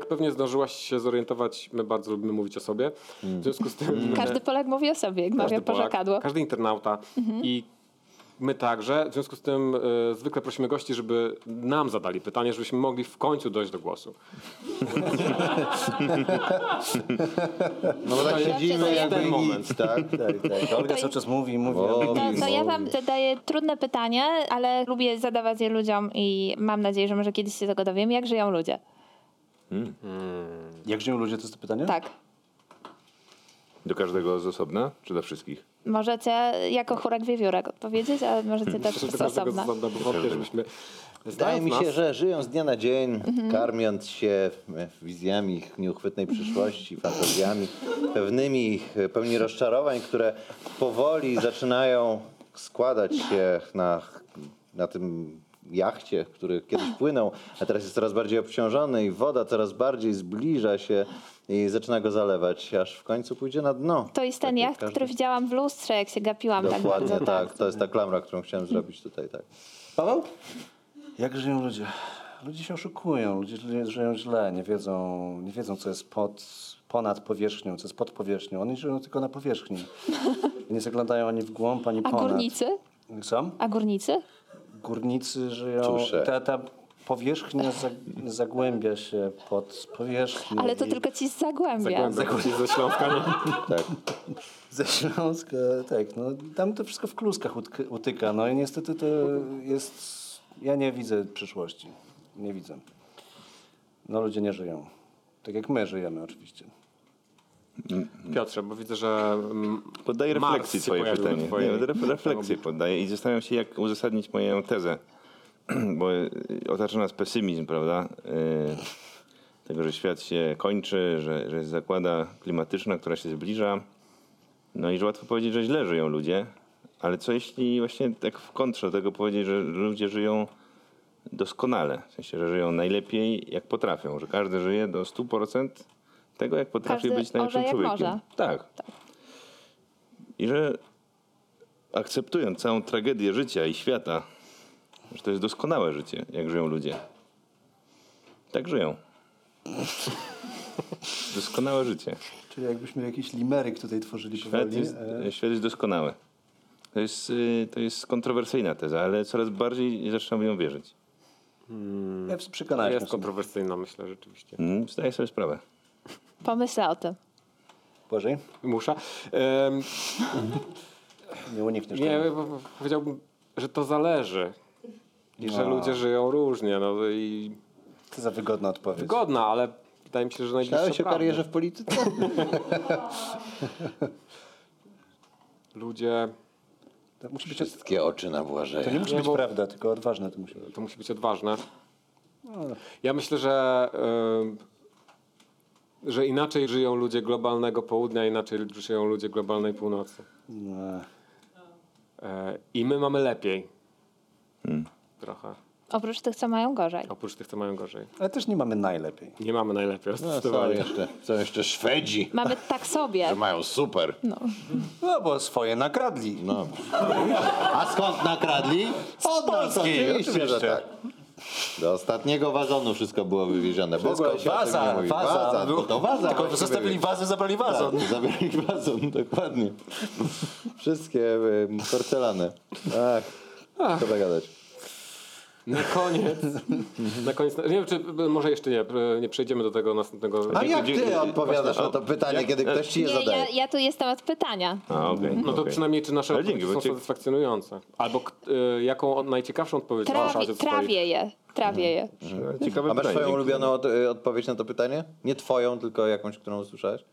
Jak pewnie zdążyłaś się zorientować, my bardzo lubimy mówić o sobie. W związku z tym... Każdy Polak mówi o sobie, jak mawia porzekadło. Każdy internauta i my także. W związku z tym e, zwykle prosimy gości, żeby nam zadali pytanie, żebyśmy mogli w końcu dojść do głosu. No bo tak siedzimy jakby ten nic, moment. tak? Tak, tak. Olga cały czas mówi, mówi. To, to ja wam zadaję trudne pytanie, ale lubię zadawać je ludziom i mam nadzieję, że może kiedyś się tego dowiem. Jak żyją ludzie? Jak żyją ludzie, to jest to pytanie? Tak. Do każdego z osobna, czy dla wszystkich? Możecie jako chórek wiewiórek odpowiedzieć, ale możecie też z osobna. żebyśmy... Wydaje mi się, że żyją z dnia na dzień, Mhm. karmiąc się wizjami ich nieuchwytnej przyszłości, fantazjami, pewnymi ich pełni rozczarowań, które powoli zaczynają składać się na, na tym jachcie, który kiedyś płynął, a teraz jest coraz bardziej obciążony i woda coraz bardziej zbliża się i zaczyna go zalewać, aż w końcu pójdzie na dno. To jest ten Tak jak jacht, każdy- który widziałam w lustrze, jak się gapiłam tak Dokładnie bardzo. tak. To jest ta klamra, którą chciałem zrobić tutaj, tak. Paweł? Jak żyją ludzie? Ludzie się oszukują, ludzie ży- żyją źle, nie wiedzą, nie wiedzą co jest pod, ponad powierzchnią, co jest pod powierzchnią. Oni żyją tylko na powierzchni. Nie zaglądają ani w głąb, ani A ponad. górnicy? Co? A górnicy? Górnicy żyją... E. Ta, ta powierzchnia za, zagłębia się pod powierzchnię. Ale to tylko ci Zagłębia. Zagłębia ze Śląska, nie? tak. Ze Śląska, tak. No, tam to wszystko w kluskach utyka. No i niestety to jest... Ja nie widzę przyszłości. Nie widzę. No ludzie nie żyją. Tak jak my żyjemy oczywiście. Piotrze, bo widzę, że Poddaję refleksji twoje pytanie. twojej- Nie, ref, refleksję poddaję i zastanawiam się, jak uzasadnić moją tezę. Bo y, otacza nas pesymizm, prawda? Y, Tego, że świat się kończy, że, że jest zakłada klimatyczna, która się zbliża. No i że łatwo powiedzieć, że źle żyją ludzie. Ale co jeśli właśnie tak w kontrze do tego powiedzieć, że ludzie żyją doskonale? W sensie, że żyją najlepiej jak potrafią. Że każdy żyje do 100% tego, jak potrafi Każdy być najlepszym orze człowiekiem. może. Tak. I że akceptując całą tragedię życia i świata, że to jest doskonałe życie, jak żyją ludzie. Tak żyją. Doskonałe życie. Czyli jakbyśmy jakiś limeryk tutaj tworzyli Świat powoli. jest, e, świat jest doskonały. To jest, y, to jest kontrowersyjna teza, ale coraz bardziej zaczynam nią wierzyć. Ja przekonałeś jest kontrowersyjna, myślę, rzeczywiście. Mm, Zdaję sobie sprawę. Pomyślę o tym. Błażej? Musza. Em, Nie unikniesz nie, tego. bo- bo powiedziałbym, że to zależy. I że No. ludzie żyją różnie. No i to za wygodna odpowiedź? Wygodna, ale wydaje mi się, że najbliższa Myślałeś o karierze w polityce? Ludzie, To musi być, Wszystkie oczy na to Błażeja. nie musi Nie, być bo- prawda, tylko odważne to musi być. to musi być odważne. Ja myślę, że, y, że inaczej żyją ludzie globalnego południa, inaczej żyją ludzie globalnej północy. No. E, I my mamy lepiej. Trochę. Oprócz tych, co mają gorzej. Oprócz tych, co mają gorzej. Ale też nie mamy najlepiej. Nie mamy najlepiej. No, są, jeszcze, są jeszcze Szwedzi, Mamy tak sobie. że mają super. No bo swoje nakradli. No. A skąd nakradli? Od Polski, oczywiście, że oczywiście. tak. Do ostatniego wazonu wszystko było wywiezione. W ogóle się o tym waza, nie mówi. waza. waza. Był- To, waza Tylko zostawili wazę, zabrali wazon. Tak, zabrali wazon, dokładnie. Wszystkie porcelany. Ach, co gadać. Na koniec. na koniec. Nie wiem, czy może jeszcze nie, nie przejdziemy do tego następnego. A jak ty odpowiadasz na to pytanie, kiedy ktoś ci je Nie, zadaje? ja, ja tu jestem od pytania. A, okej. No to okej. przynajmniej czy nasze odpowiedzi dzięki, są satysfakcjonujące. Albo y, jaką najciekawszą odpowiedź Trawi, trawię je. Trawię je. Ciekawe A masz swoją ulubioną od, y, odpowiedź na to pytanie? Nie twoją, tylko jakąś, którą usłyszałeś?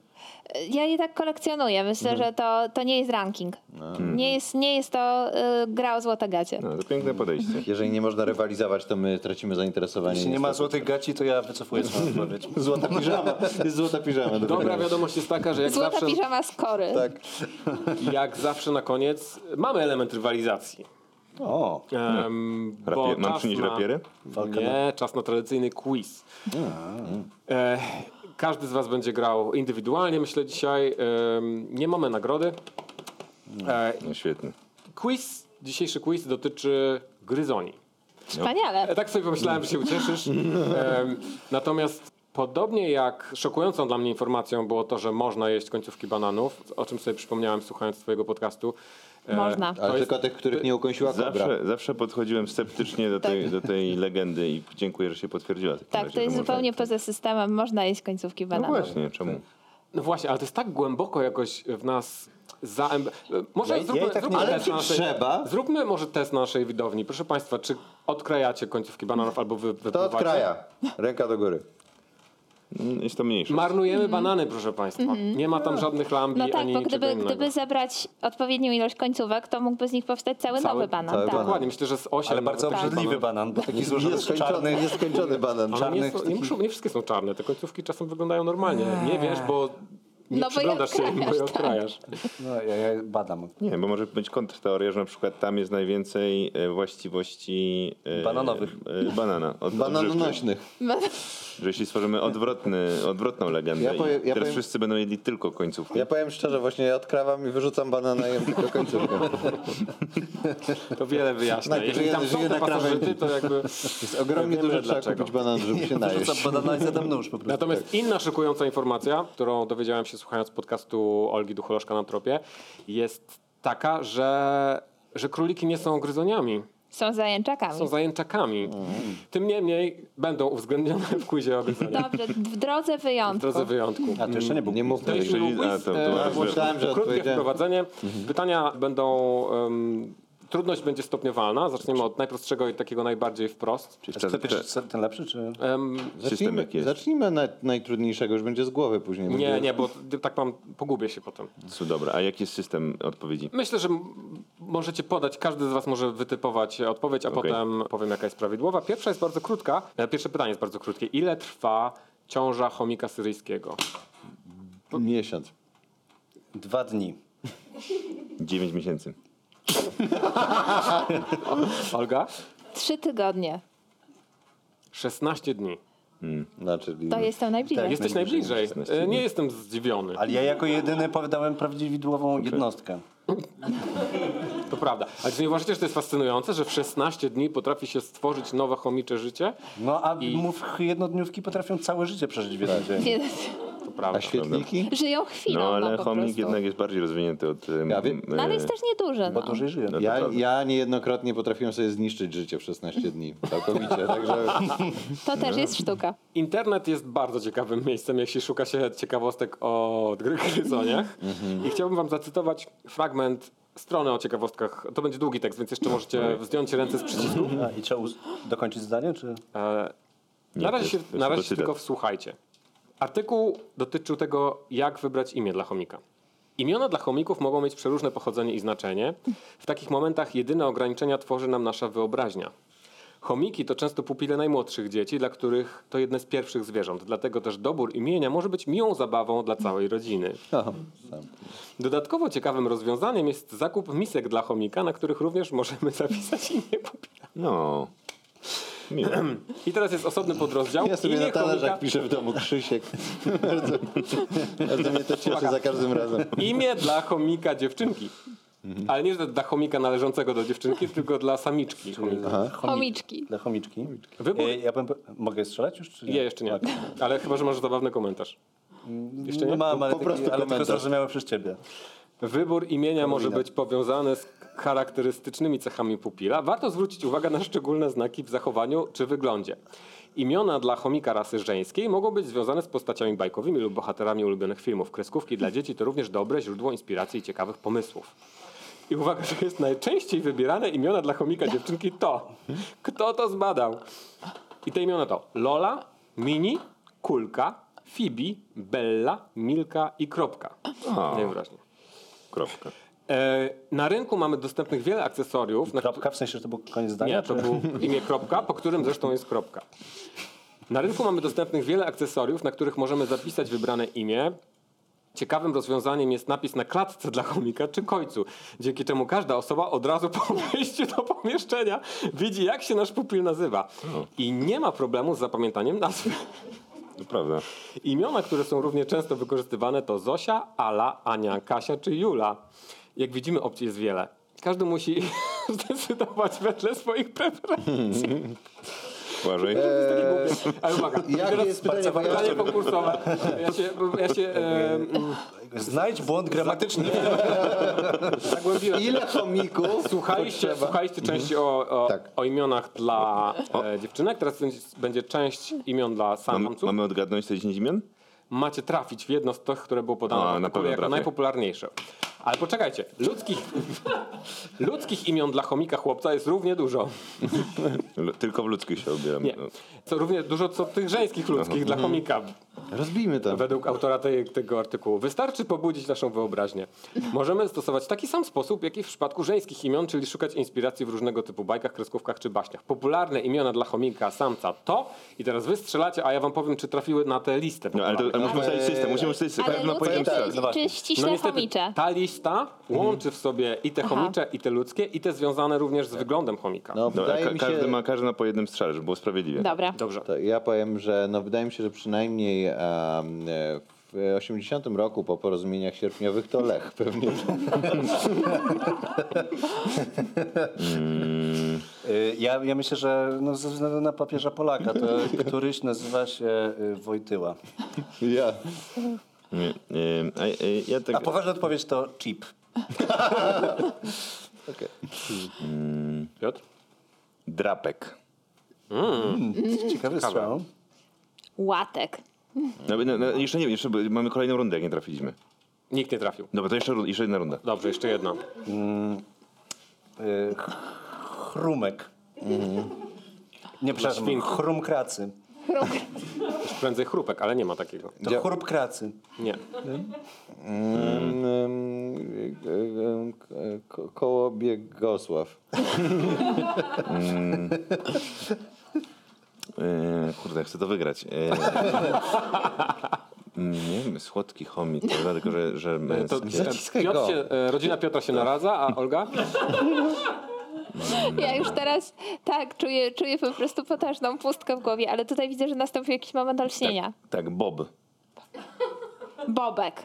Ja je tak kolekcjonuję. Myślę, że to, to nie jest ranking. Nie, jest, nie jest to y, gra o złote gacie. No, to piękne podejście. Jeżeli nie można rywalizować, to my tracimy zainteresowanie. Jeśli nie ma złotych gaci, to ja wycofuję swoją odpowiedź. Złota piżama. Jest złota piżama. do Dobra wygrania. wiadomość jest taka, że jak Złota zawsze, piżama z kory. Tak. jak zawsze na koniec mamy element rywalizacji. O, Um, Rapie- mam przynieść rapiery? Nie, czas na tradycyjny quiz. E, każdy z was będzie grał indywidualnie, myślę dzisiaj. Nie mamy nagrody. E, No świetnie. quiz, dzisiejszy quiz dotyczy gryzoni. Wspaniale. E, Tak sobie pomyślałem, że się ucieszysz. Natomiast podobnie jak szokującą dla mnie informacją było to, że można jeść końcówki bananów, o czym sobie przypomniałem słuchając twojego podcastu. E, Można. to Ale jest- tylko tych, których nie ukąsiła kobra. Zawsze, zawsze podchodziłem sceptycznie do tej, do tej legendy i dziękuję, że się potwierdziła. Tak, razie, to jest że można- zupełnie poza systemem. Można jeść końcówki No bananów. właśnie, czemu? No właśnie, ale to jest tak głęboko jakoś w nas e, Może Ja- ja zróbmy, i tak zróbmy nie- test naszej... trzeba? Zróbmy może test na naszej widowni. Proszę Państwa, czy odkrajacie końcówki bananów albo wy, To wypływacie? kraja. Ręka do góry. Mm, Jest to mniejsze. Marnujemy banany, proszę Państwa. Nie ma tam żadnych lambi No tak, ani bo gdyby, innego. gdyby zebrać odpowiednią ilość końcówek, to mógłby z nich powstać cały, Cały- nowy banan. cały tak. banan. Dokładnie, myślę, że z 8 ale bardzo obrzydliwy banan, bo taki złożony z Nieskończony, czarnych... nieskończony banan. Ale nie, czarnych są, nie, muszą, nie wszystkie są czarne, te końcówki czasem wyglądają normalnie. Nie wiesz, bo nie No bo je przyglądasz się im, bo je odkrajasz. No, ja, ja badam. Nie, bo może być kontrteoria, że na przykład tam jest najwięcej e, właściwości e, Bananowych. e, banana. Od. Bananonośnych. Że jeśli stworzymy odwrotny, odwrotną legendę Ja powiem- ja teraz powiem- wszyscy będą jedli tylko końcówki. Ja powiem szczerze, właśnie ja odkrawam i wyrzucam banana i jem tylko końcówkę. To wiele wyjaśnia. Najpierw Jeśli tam żyje na krawędzi. to jakby... Jest ogromnie Wiemy dużo trzeba dlaczego. kupić banan, żeby się najeść. Banana i zadam nóż po prostu. Natomiast inna szokująca informacja, którą dowiedziałem się słuchając podcastu Olgi Ducholoszka na Tropie, jest taka, że, że króliki nie są gryzoniami, Są zajęczakami. są zajęczakami. Tym niemniej będą uwzględnione w quizie o gryzoniach. Dobrze, w drodze W wyjątku. drodze wyjątku. A to jeszcze nie był Nie mówmy To to- to ważne. Myślałem, że Krótkie odpowiedziałem. wprowadzenie. Pytania będą... em, trudność będzie stopniowalna. Zaczniemy od najprostszego i takiego najbardziej wprost. Czyli kto pierwszy, ten lepszy, czy... System Zacznijmy, zacznijmy najtrudniejszego, już będzie z głowy później. nie, będzie... nie, bo tak mam, pogubię się potem. Co dobra, a jaki jest system odpowiedzi? Myślę, że możecie podać, każdy z Was może wytypować odpowiedź, a Okej. potem powiem, jaka jest prawidłowa. Pierwsza jest bardzo krótka. E, Pierwsze pytanie jest bardzo krótkie. Ile trwa ciąża chomika syryjskiego? Miesiąc. Dwa dni. 9 miesięcy. Olga? Trzy tygodnie. 16 dni. Znaczy, To jestem najbliżej. Jesteś najbliżej. E, Nie jestem zdziwiony. Ale ja jako jedyny podałem prawidłową jednostkę. To prawda. Ale czy nie uważacie, że to jest fascynujące, że w 16 dni potrafi się stworzyć nowe chomicze życie? No a I- mów, jednodniówki potrafią całe życie przeżyć w jeden dzień. Prawda. A świetliki? Żyją chwilą. No ale po chomik prostu. jednak jest bardziej rozwinięty od... Ja wiem. No ale jest też nieduży. Bo No. dłużej żyją. No to Ja, prawda. ja niejednokrotnie potrafiłem sobie zniszczyć życie w 16 dni. Całkowicie, także... To też jest sztuka. Internet jest bardzo ciekawym miejscem, jeśli szuka się ciekawostek o gry- gryzoniach. I chciałbym wam zacytować fragment strony o ciekawostkach. To będzie długi tekst, więc jeszcze możecie zdjąć ręce z przycisku. A, I trzeba dokończyć zdanie, czy... E, na razie się, na razie tylko się tylko cytat. wsłuchajcie. Artykuł dotyczył tego, jak wybrać imię dla chomika. Imiona dla chomików mogą mieć przeróżne pochodzenie i znaczenie. W takich momentach jedyne ograniczenia tworzy nam nasza wyobraźnia. Chomiki to często pupile najmłodszych dzieci, dla których to jedne z pierwszych zwierząt. Dlatego też dobór imienia może być miłą zabawą dla całej rodziny. Dodatkowo ciekawym rozwiązaniem jest zakup misek dla chomika, na których również możemy zapisać imię pupila. No. Miłe. I teraz jest osobny podrozdział. Ja sobie na talerzach chomika, piszę w domu Krzysiek. bardzo, bardzo mnie to cieszy za każdym razem. imię dla chomika dziewczynki. Ale nie że dla chomika należącego do dziewczynki, tylko dla samiczki. chomika. Chomiczki. Dla chomiczki. Wybór- E, Ja bym, mogę strzelać już? Czy Nie, jeszcze nie. Okej. Ale chyba, że masz zabawny komentarz. Jeszcze nie? No mam, ale, Po prostu taki, ale tylko komentarz. zrozumiałe przez ciebie. Wybór imienia może być powiązany z charakterystycznymi cechami pupila. Warto zwrócić uwagę na szczególne znaki w zachowaniu czy wyglądzie. Imiona dla chomika rasy żeńskiej mogą być związane z postaciami bajkowymi lub bohaterami ulubionych filmów. Kreskówki dla dzieci to również dobre źródło inspiracji i ciekawych pomysłów. I uwaga, że jest najczęściej wybierane imiona dla chomika dziewczynki to. Kto to zbadał? I te imiona to Lola, Mini, Kulka, Fibi, Bella, Milka i Kropka. Najwyraźniej. Kropka. E, na rynku mamy dostępnych wiele akcesoriów. Kropka, w sensie, że to był koniec zdania? nie, to czy- był imię kropka, po którym zresztą jest kropka. Na rynku mamy dostępnych wiele akcesoriów, na których możemy zapisać wybrane imię. Ciekawym rozwiązaniem jest napis na klatce dla chomika czy końcu, dzięki czemu każda osoba od razu po wejściu do pomieszczenia widzi, jak się nasz pupil nazywa. I nie ma problemu z zapamiętaniem nazwy. To prawda. Imiona, które są równie często wykorzystywane to Zosia, Ala, Ania, Kasia czy Jula. Jak widzimy, opcji jest wiele. Każdy musi zdecydować wedle swoich preferencji. Uważaj. Głupie. Ale uwaga, teraz jest pytanie, pytanie konkursowe. Ja się, ja się e, Znajdź błąd gramatyczny. zagłębiłem. Ile chomików Słuchaliście, słuchaliście części o, o, Tak. o imionach dla e, dziewczynek, teraz będzie- część imion dla samców. mamy odgadnąć te 10 imion? macie trafić w jedno z tych, które było podane A, na jako trafię. najpopularniejsze. Ale poczekajcie, ludzkich, ludzkich imion dla chomika chłopca jest równie dużo. Tylko w ludzkich się odbieram. Nie. Co równie dużo co tych żeńskich ludzkich dla chomika, Rozbijmy to. według autora tej, tego artykułu. Wystarczy pobudzić naszą wyobraźnię. Możemy stosować taki sam sposób, jak i w przypadku żeńskich imion, czyli szukać inspiracji w różnego typu bajkach, kreskówkach czy baśniach. Popularne imiona dla chomika, samca to i teraz wy strzelacie, a ja wam powiem, czy trafiły na tę listę No, ale, to, ale musimy ustalić system. Musimy ustalić system. Ale No, ludzkie powiem czy, czy ściśle chomicze? ta lista łączy w sobie i te chomicze, i te ludzkie, i te związane również z wyglądem chomika. No, No, wydaje ka- mi każdy się, ma każdy na po jednym strzale, żeby było sprawiedliwie. Dobra. Dobrze. to ja powiem, że no, wydaje mi się, że przynajmniej em, e, w 80 roku po porozumieniach sierpniowych to Lech pewnie. Y, Ja, ja myślę, że no, ze względu na papieża Polaka, to któryś nazywa się y, Wojtyła. Ja. Nie, nie, a, ja tak, A poważna odpowiedź to chip. Okej. Piotr? drapek. Ciekawy strzał. Łatek. No, no, no, jeszcze nie wiem, jeszcze mamy kolejną rundę, jak nie trafiliśmy. Nikt nie trafił. Dobra, to jeszcze, jeszcze jedna runda. Dobrze, jeszcze jedna. Y, Chrumek. Nie, przepraszam, chrumkracy. Już prędzej chrupek, ale nie ma takiego. To chrupkracy. Nie. Mm, em, e, e, ko- Koło biegosław. E, kurde, chcę to wygrać. E, nie wiem, słodki chomik, prawda? Tylko, że, że To, męski. Zaciskaj Piotr go. się, e, rodzina Piotra się naradza, a Olga? Ja już teraz tak czuję, czuję po prostu potężną pustkę w głowie, ale tutaj widzę, że nastąpił jakiś moment olśnienia. Tak, Bob. Bobek.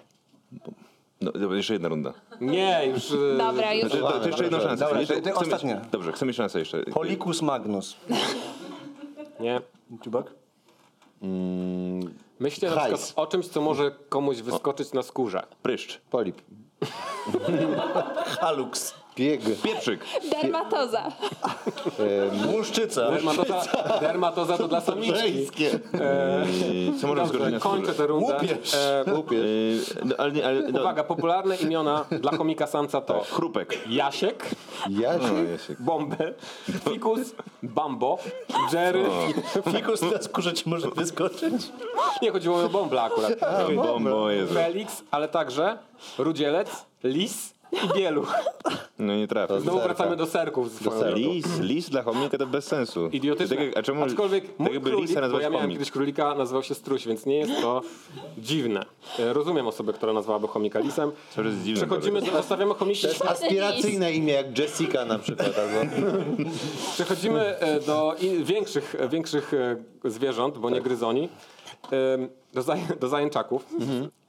No, dobra, jeszcze jedna runda. Nie, już... e, Dobra, już. To, to, to jeszcze jedną szansę. Dobra, to- to chcemy- ostatnia. Dobrze, chcemy szansę jeszcze. Policus magnus. Nie. Dziubak? Myślcie na Hajs. przykład o czymś, co może komuś wyskoczyć na skórze. Pryszcz. Polip. Halux. Bieg. Pieprzyk. Dermatoza. Łuszczyca. Dermatoza, dermatoza to dla samiczki. I Co Dobrze, na kończę tę rundę. Łupież. E, no, ale, nie- ale, no, uwaga, popularne imiona dla chomika samca to Chrupek. Jasiek, Jasiek? No, Jasiek. Bąbel, Fikus, Bambo, Jerry. Fikus na skórze ci może wyskoczyć. Nie chodziło o Bąbla akurat. Bombo, Jezu. Felix, ale także Rudzielec, Lis i Bieluch. No nie trafię. Znowu Serka. wracamy do serków. z drogą. Lis, lis dla chomika to bez sensu. Idiotyczne. Tak a czemu, Aczkolwiek tak jakby królik, lisa bo nazwać ja miałem chomik? kiedyś królika, nazywał się Struś, więc nie jest to dziwne. E, Rozumiem osobę, która nazwałaby chomika lisem. To jest dziwne. Przechodzimy, do, zostawiamy chomiki, Aspiracyjne imię jak Jessica na przykład. Albo... przechodzimy e, do in, większych, e, większych zwierząt, bo nie gryzoni, do, zaj, do zajęczaków.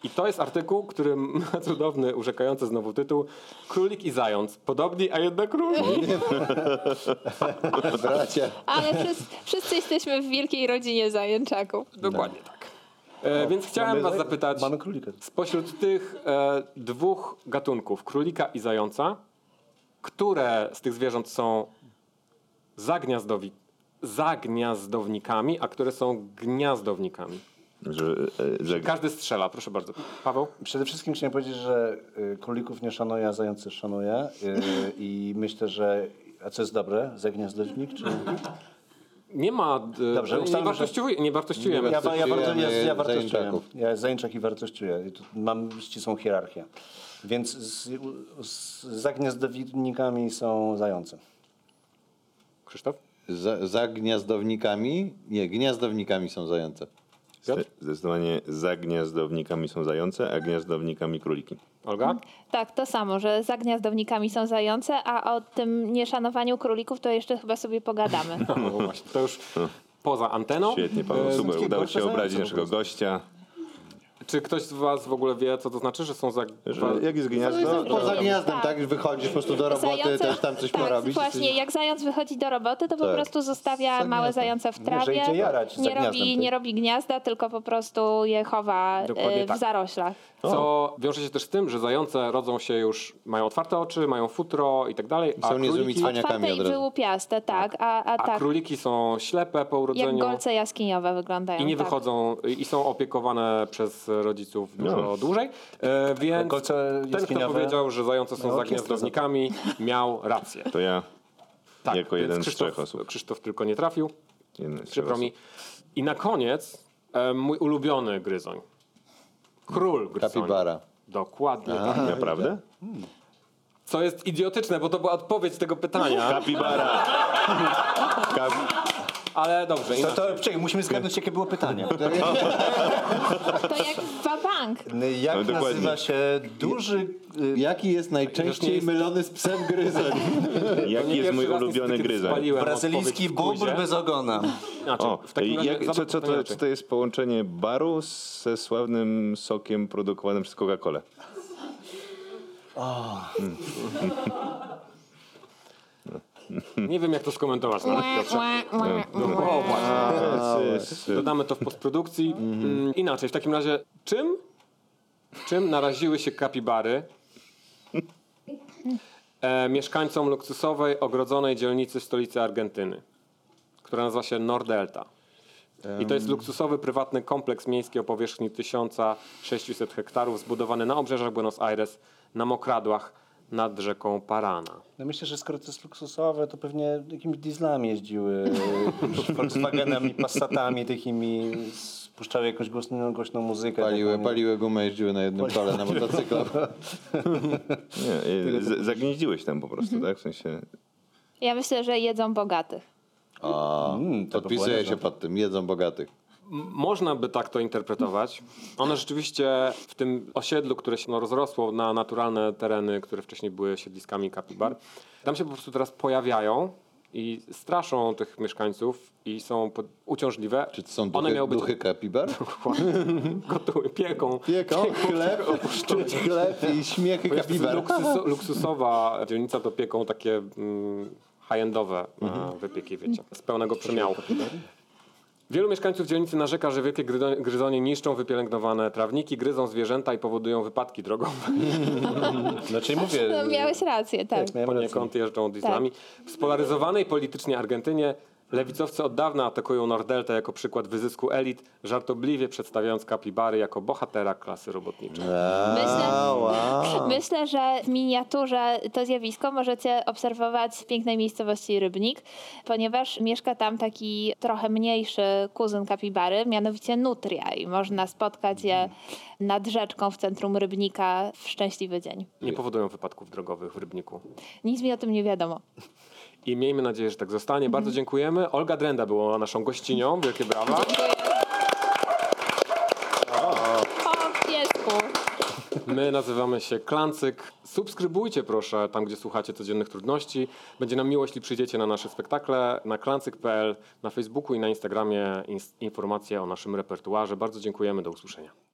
I to jest artykuł, który ma cudowny, urzekający znowu tytuł Królik i zając. Podobni, a jednak różni. Bracia. Ale wszyscy, wszyscy jesteśmy w wielkiej rodzinie zajęczaków. Dokładnie tak. E, więc chciałem was zapytać, Mamy królika. spośród tych e, dwóch gatunków, królika i zająca, które z tych zwierząt są zagniazdowi, zagniazdownikami, a które są gniazdownikami? Że, e, że, Każdy strzela, proszę bardzo. Paweł? Przede wszystkim chciałem powiedzieć, że y, królików nie szanuję, a zający szanuję. Y, I myślę, że. A co jest dobre? Zagniazdownik? Czy... Nie ma. e, Dobrze, nie, wartościowości- nie wartościujemy. Ja, ja, ja, warto, ja, ja wartościuję. Ja zajęczak i wartościuję. I mam ścisłą hierarchię. Więc z, z zagniazdownikami są zające. Krzysztof? Za, za gniazdownikami? Nie, gniazdownikami są zające. Zdecydowanie za gniazdownikami są zające, a gniazdownikami króliki. Olga? Tak, to samo, że za gniazdownikami są zające, a o tym nieszanowaniu królików to jeszcze chyba sobie pogadamy. No właśnie, to już poza anteną. Świetnie, Paweł, super. Udało się obrazić naszego gościa. Czy ktoś z was w ogóle wie, co to znaczy, że są za... Że jak jest gniazdo, Poza to gniazdem, Tak. tak? Wychodzisz po prostu do roboty, Zające- też tam coś tak, porobić. właśnie, jak zając wychodzi do roboty, to po Tak. prostu zostawia Za małe gniazdem. zające w trawie. idzie jarać nie, robi, tak? nie robi gniazda, tylko po prostu je chowa Dokładnie e, w tak. zaroślach. Co wiąże się też z tym, że zające rodzą się już, mają otwarte oczy, mają futro i tak dalej, a Są niezłymi cwaniakami Otwarte od i razu. wyłupiaste, tak. A, a, a tak, króliki są ślepe po jak urodzeniu golce jaskiniowe wyglądają. i nie tak. wychodzą i są opiekowane przez rodziców dużo No. dłużej. E, więc Golce ten, kto powiedział, że zające są mają za orkiestrę gniazdownikami, miał rację. to ja Tak, jako więc jeden z Krzysztof, trzech osób. Krzysztof tylko nie trafił. Jeden z Przykro mi. I na koniec e, mój ulubiony gryzoń. Król gryzoni. Kapibara. Dokładnie. tak. Naprawdę? Co jest idiotyczne, bo to była odpowiedź tego pytania. Kapibara. Kap... Ale dobrze, To, to, czekaj, musimy zgadnąć, jakie było pytanie. To jak wabank. Jak No, dokładnie. nazywa się duży... y, Jaki jest najczęściej jest- mylony z psem gryzoń? Jaki jest mój ulubiony gryzoń? spaliłem Brazylijski quizie. bez ogona. Znaczy, O, w takim razie jak, co, co, to, co to jest połączenie baru ze sławnym sokiem produkowanym przez Coca-Colę? Nie wiem, jak to skomentować. Nawet, Piotrze. O, właśnie. Dodamy to w postprodukcji. Mm, Inaczej, w takim razie, czym, czym naraziły się kapibary e, mieszkańcom luksusowej, ogrodzonej dzielnicy w stolicy Argentyny, która nazywa się Nordelta? I to jest luksusowy, prywatny kompleks miejski o powierzchni 1600 hektarów, zbudowany na obrzeżach Buenos Aires, na mokradłach nad rzeką Parana. No myślę, że skoro to jest luksusowe, to pewnie jakimiś dieslami jeździły, Volkswagenami, Passatami takimi, spuszczały jakąś głośną, głośną muzykę. Paliły, taką, paliły gumę, jeździły na jednym kole na motocyklu. Nie, z- zagnieździłeś tam po prostu, tak? W sensie... Ja myślę, że jedzą bogatych. A, Mm, podpisuję się pod tym, jedzą bogatych. Można by tak to interpretować. One rzeczywiście w tym osiedlu, które się no, rozrosło na naturalne tereny, które wcześniej były siedliskami kapibar, tam się po prostu teraz pojawiają i straszą tych mieszkańców i są pod- uciążliwe. Czy to są One duchy, miały być duchy kapibar? gotuły, pieką. Pieką, chleb, czuć chleb i śmiechy kapibar. luksuso, luksusowa dzielnica to pieką takie mm, high-endowe e, wypieki, wiecie, z pełnego przemiału. Wielu mieszkańców dzielnicy narzeka, że wielkie gryzo- gryzonie niszczą wypielęgnowane trawniki, gryzą zwierzęta i powodują wypadki drogowe. Znaczy mówię... No, miałeś rację, tak. Tak. Poniekąd jeżdżą dieslami. W spolaryzowanej politycznie Argentynie lewicowcy od dawna atakują Nordeltę jako przykład wyzysku elit, żartobliwie przedstawiając kapibary jako bohatera klasy robotniczej. Myślę, wow. myślę, że w miniaturze to zjawisko możecie obserwować w pięknej miejscowości Rybnik, ponieważ mieszka tam taki trochę mniejszy kuzyn kapibary, mianowicie Nutria i można spotkać je nad rzeczką w centrum Rybnika w szczęśliwy dzień. Nie powodują wypadków drogowych w Rybniku. Nic mi o tym nie wiadomo. I miejmy nadzieję, że tak zostanie. Bardzo dziękujemy. Olga Drenda była naszą gościnią. Wielkie brawa. My nazywamy się Klancyk. Subskrybujcie proszę tam, gdzie słuchacie codziennych trudności. Będzie nam miło, jeśli przyjdziecie na nasze spektakle na klancyk.pl, na Facebooku i na Instagramie ins- informacje o naszym repertuarze. Bardzo dziękujemy. Do usłyszenia.